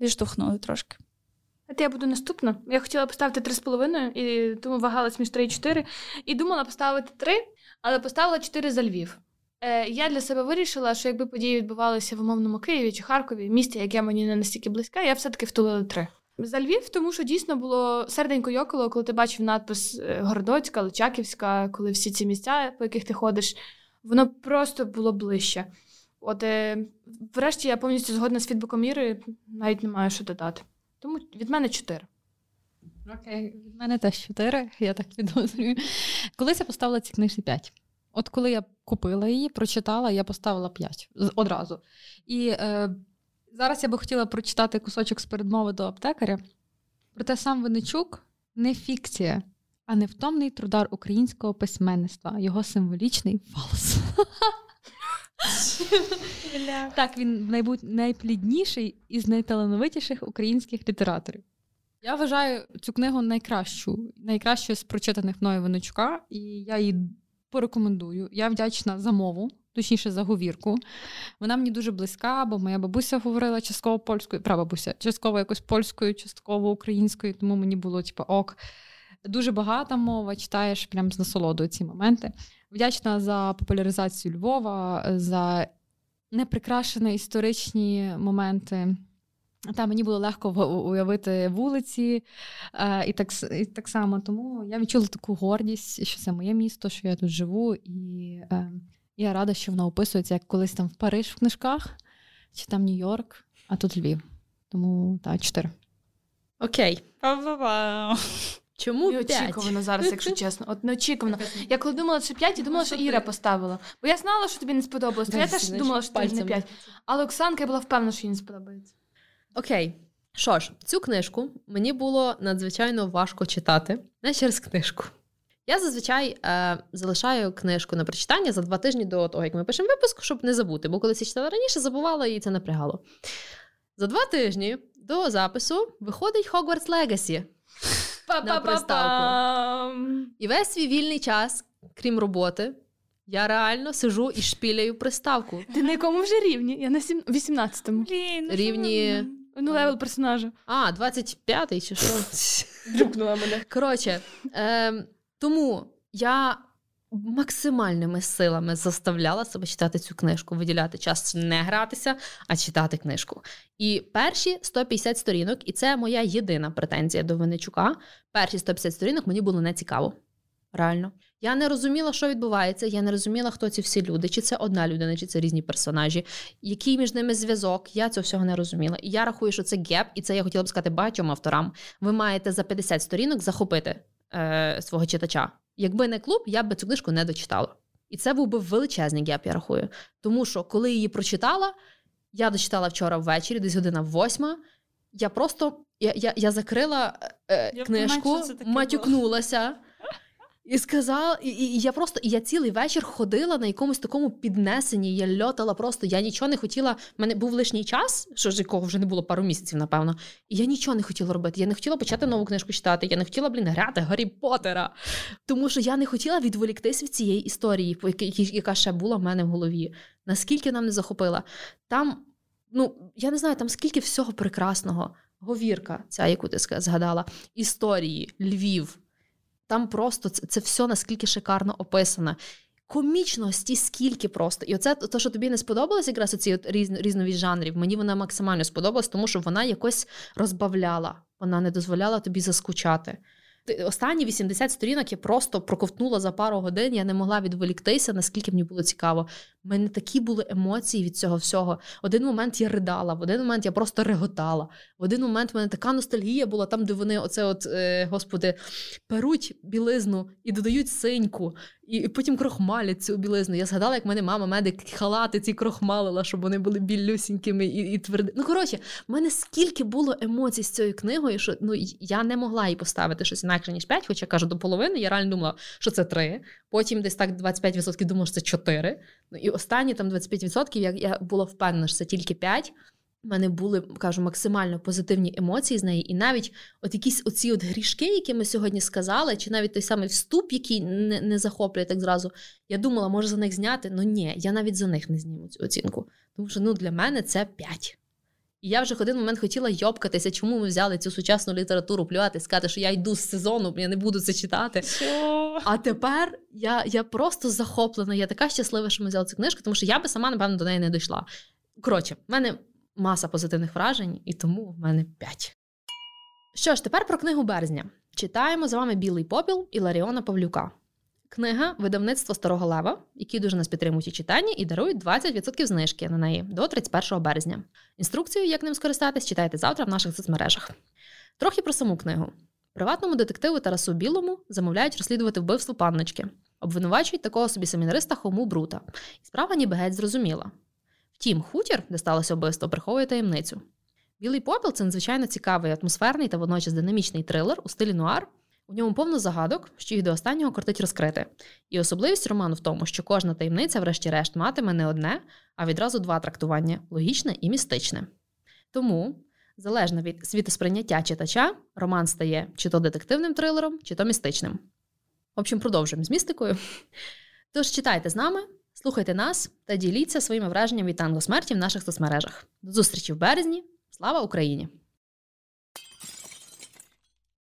відштовхнули трошки. От я буду наступна. Я хотіла поставити 3,5, і тому вагалась між 3 і 4. І думала поставити 3, але поставила 4 за Львів. Е, я для себе вирішила, що якби події відбувалися в умовному Києві чи Харкові, місті, яке мені не настільки близьке, я все-таки втулила 3. За Львів, тому що дійсно було серденько йокало, коли ти бачив надпис е, Городоцька, Личаківська, коли всі ці місця, по яких ти ходиш, воно просто було ближче. От, е, врешті, я повністю згодна з фідбеком Іри, навіть не маю що додати. Тому від мене 4. Окей, від мене теж чотири, я так підозрюю. Колись я поставила ці книжці п'ять. От коли я купила її, прочитала, я поставила п'ять одразу. І е, зараз я би хотіла прочитати кусочок з передмови до аптекаря. Проте сам Винничук не фікція, а невтомний трудар українського письменництва, його символічний фалос. Так, він найплідніший із найталановитіших українських літераторів. Я вважаю цю книгу найкращу, найкращою з прочитаних мною Винничука, і я її порекомендую. Я вдячна за мову, точніше за говірку. Вона мені дуже близька, бо моя бабуся говорила частково польською, прабабуся, частково якось польською, частково українською, тому мені було типу, ок. Дуже багата мова, читаєш прям з насолодою ці моменти. Вдячна за популяризацію Львова, за неприкрашені історичні моменти. Там мені було легко уявити вулиці е, і так і так само. Тому я відчула таку гордість, що це моє місто, що я тут живу, і е, я рада, що воно описується як колись там в Париж в книжках, чи там Нью-Йорк, а тут Львів. Тому так, чотири. Окей. Чому Неочікувано зараз, якщо чесно. От неочікувано. Я коли думала, що 5, я думала, що Іра поставила. Бо я знала, що тобі не сподобалось. Я теж думала, що тобі не 5. Але Оксанка я була впевнена, що їй не сподобається. Окей. Що ж, цю книжку мені було надзвичайно важко читати, не через книжку. Я зазвичай е, залишаю книжку на прочитання за два тижні до того, як ми пишемо випуск, щоб не забути, бо коли я читала раніше, забувала і це напрягало. За два тижні до запису виходить Hogwarts Legacy на приставку. І весь свій вільний час, крім роботи, я реально сижу і шпіляю приставку. Ти на якому вже рівні? Я на 18-му. Рівні. Ну, level персонажа. А, 25-й чи що? Друкнула мене. Коротше, е, тому я максимальними силами заставляла себе читати цю книжку, виділяти час не гратися, а читати книжку. І перші 150 сторінок, і це моя єдина претензія до Винничука. Перші 150 сторінок мені було не цікаво. Реально. Я не розуміла, що відбувається. Я не розуміла, хто ці всі люди, чи це одна людина, чи це різні персонажі, який між ними зв'язок. Я цього всього не розуміла. І я рахую, що це геп, і це я хотіла б сказати багатьом авторам. Ви маєте за 50 сторінок захопити е, свого читача. Якби не клуб, я б цю книжку не дочитала. І це був би величезний геп, я рахую. Тому що, коли її прочитала, я дочитала вчора ввечері, десь година восьма. Я просто я, я, я закрила е, я книжку, матюкнулася. І сказала, і, і я просто і я цілий вечір ходила на якомусь такому піднесенні. Я льотала просто. Я нічого не хотіла. У мене був лишній час, що ж якого вже не було пару місяців, напевно. І я нічого не хотіла робити. Я не хотіла почати нову книжку читати. Я не хотіла, блін, грати Гаррі Поттера. Тому що я не хотіла відволіктись від цієї історії, яка ще була в мене в голові. Наскільки нам не захопила. Там, ну я не знаю, там скільки всього прекрасного. Говірка, ця, яку ти згадала, історії, Львів. Там просто це, це все наскільки шикарно описано. Комічності скільки просто. І оце те, що тобі не сподобалось, якраз оці от різ, різнові жанрів, мені вона максимально сподобалась, тому що вона якось розбавляла, вона не дозволяла тобі заскучати. Останні 80 сторінок я просто проковтнула за пару годин, я не могла відволіктися, наскільки мені було цікаво. У мене такі були емоції від цього всього. Один момент я ридала, в один момент я просто реготала. В один момент в мене така ностальгія була там, де вони, оце, от, е, господи, перуть білизну і додають синьку, і потім крохмалять цю білизну. Я згадала, як в мене мама медик халати ці крохмалила, щоб вони були білюсінькими і і тверди. Ну, коротше, в мене скільки було емоцій з цією книгою, що ну, я не могла їй поставити щось інакше, ніж 5, хоча кажу до половини. Я реально думала, що це 3. Потім десь так 25% думала, що це 4. Ну і останні там 25% я, я була впевнена, що це тільки 5. У мене були, кажу, максимально позитивні емоції з неї, і навіть от якісь оці от грішки, які ми сьогодні сказали, чи навіть той самий вступ, який не не захоплює так зразу. Я думала, може за них зняти. Ну ні, я навіть за них не зніму цю оцінку. Тому що ну, для мене це 5. І я вже в один момент хотіла йобкатися, чому ми взяли цю сучасну літературу, плювати, сказати, що я йду з сезону, я не буду це читати. Що? А тепер я я просто захоплена. Я така щаслива, що ми взяли цю книжку, тому що я би сама, напевно, до неї не дійшла. Коротше, в мене маса позитивних вражень, і тому в мене 5. Що ж, тепер про книгу березня. Читаємо з вами Білий попіл і Ларіона Павлюка. Книга видавництва Старого Лева, які дуже нас підтримують у читанні і дарують 20% знижки на неї до 31 березня. Інструкцію, як ним скористатись, читайте завтра в наших соцмережах. Трохи про саму книгу. Приватному детективу Тарасу Білому замовляють розслідувати вбивство панночки, обвинувачують такого собі семінариста Хому Брута. І справа ніби геть зрозуміла. Втім, хутір, де сталося вбивство, приховує таємницю. Білий попіл це надзвичайно цікавий, атмосферний та водночас динамічний трилер у стилі нуар. У ньому повно загадок, що їх до останнього кортить розкрити. І особливість роману в тому, що кожна таємниця, врешті-решт, матиме не одне, а відразу два трактування логічне і містичне. Тому, залежно від світосприйняття читача, роман стає чи то детективним трилером, чи то містичним. В общем, продовжуємо з містикою. Тож читайте з нами, Слухайте нас та діліться своїми враженнями від танго смерті в наших соцмережах. До зустрічі в березні. Слава Україні!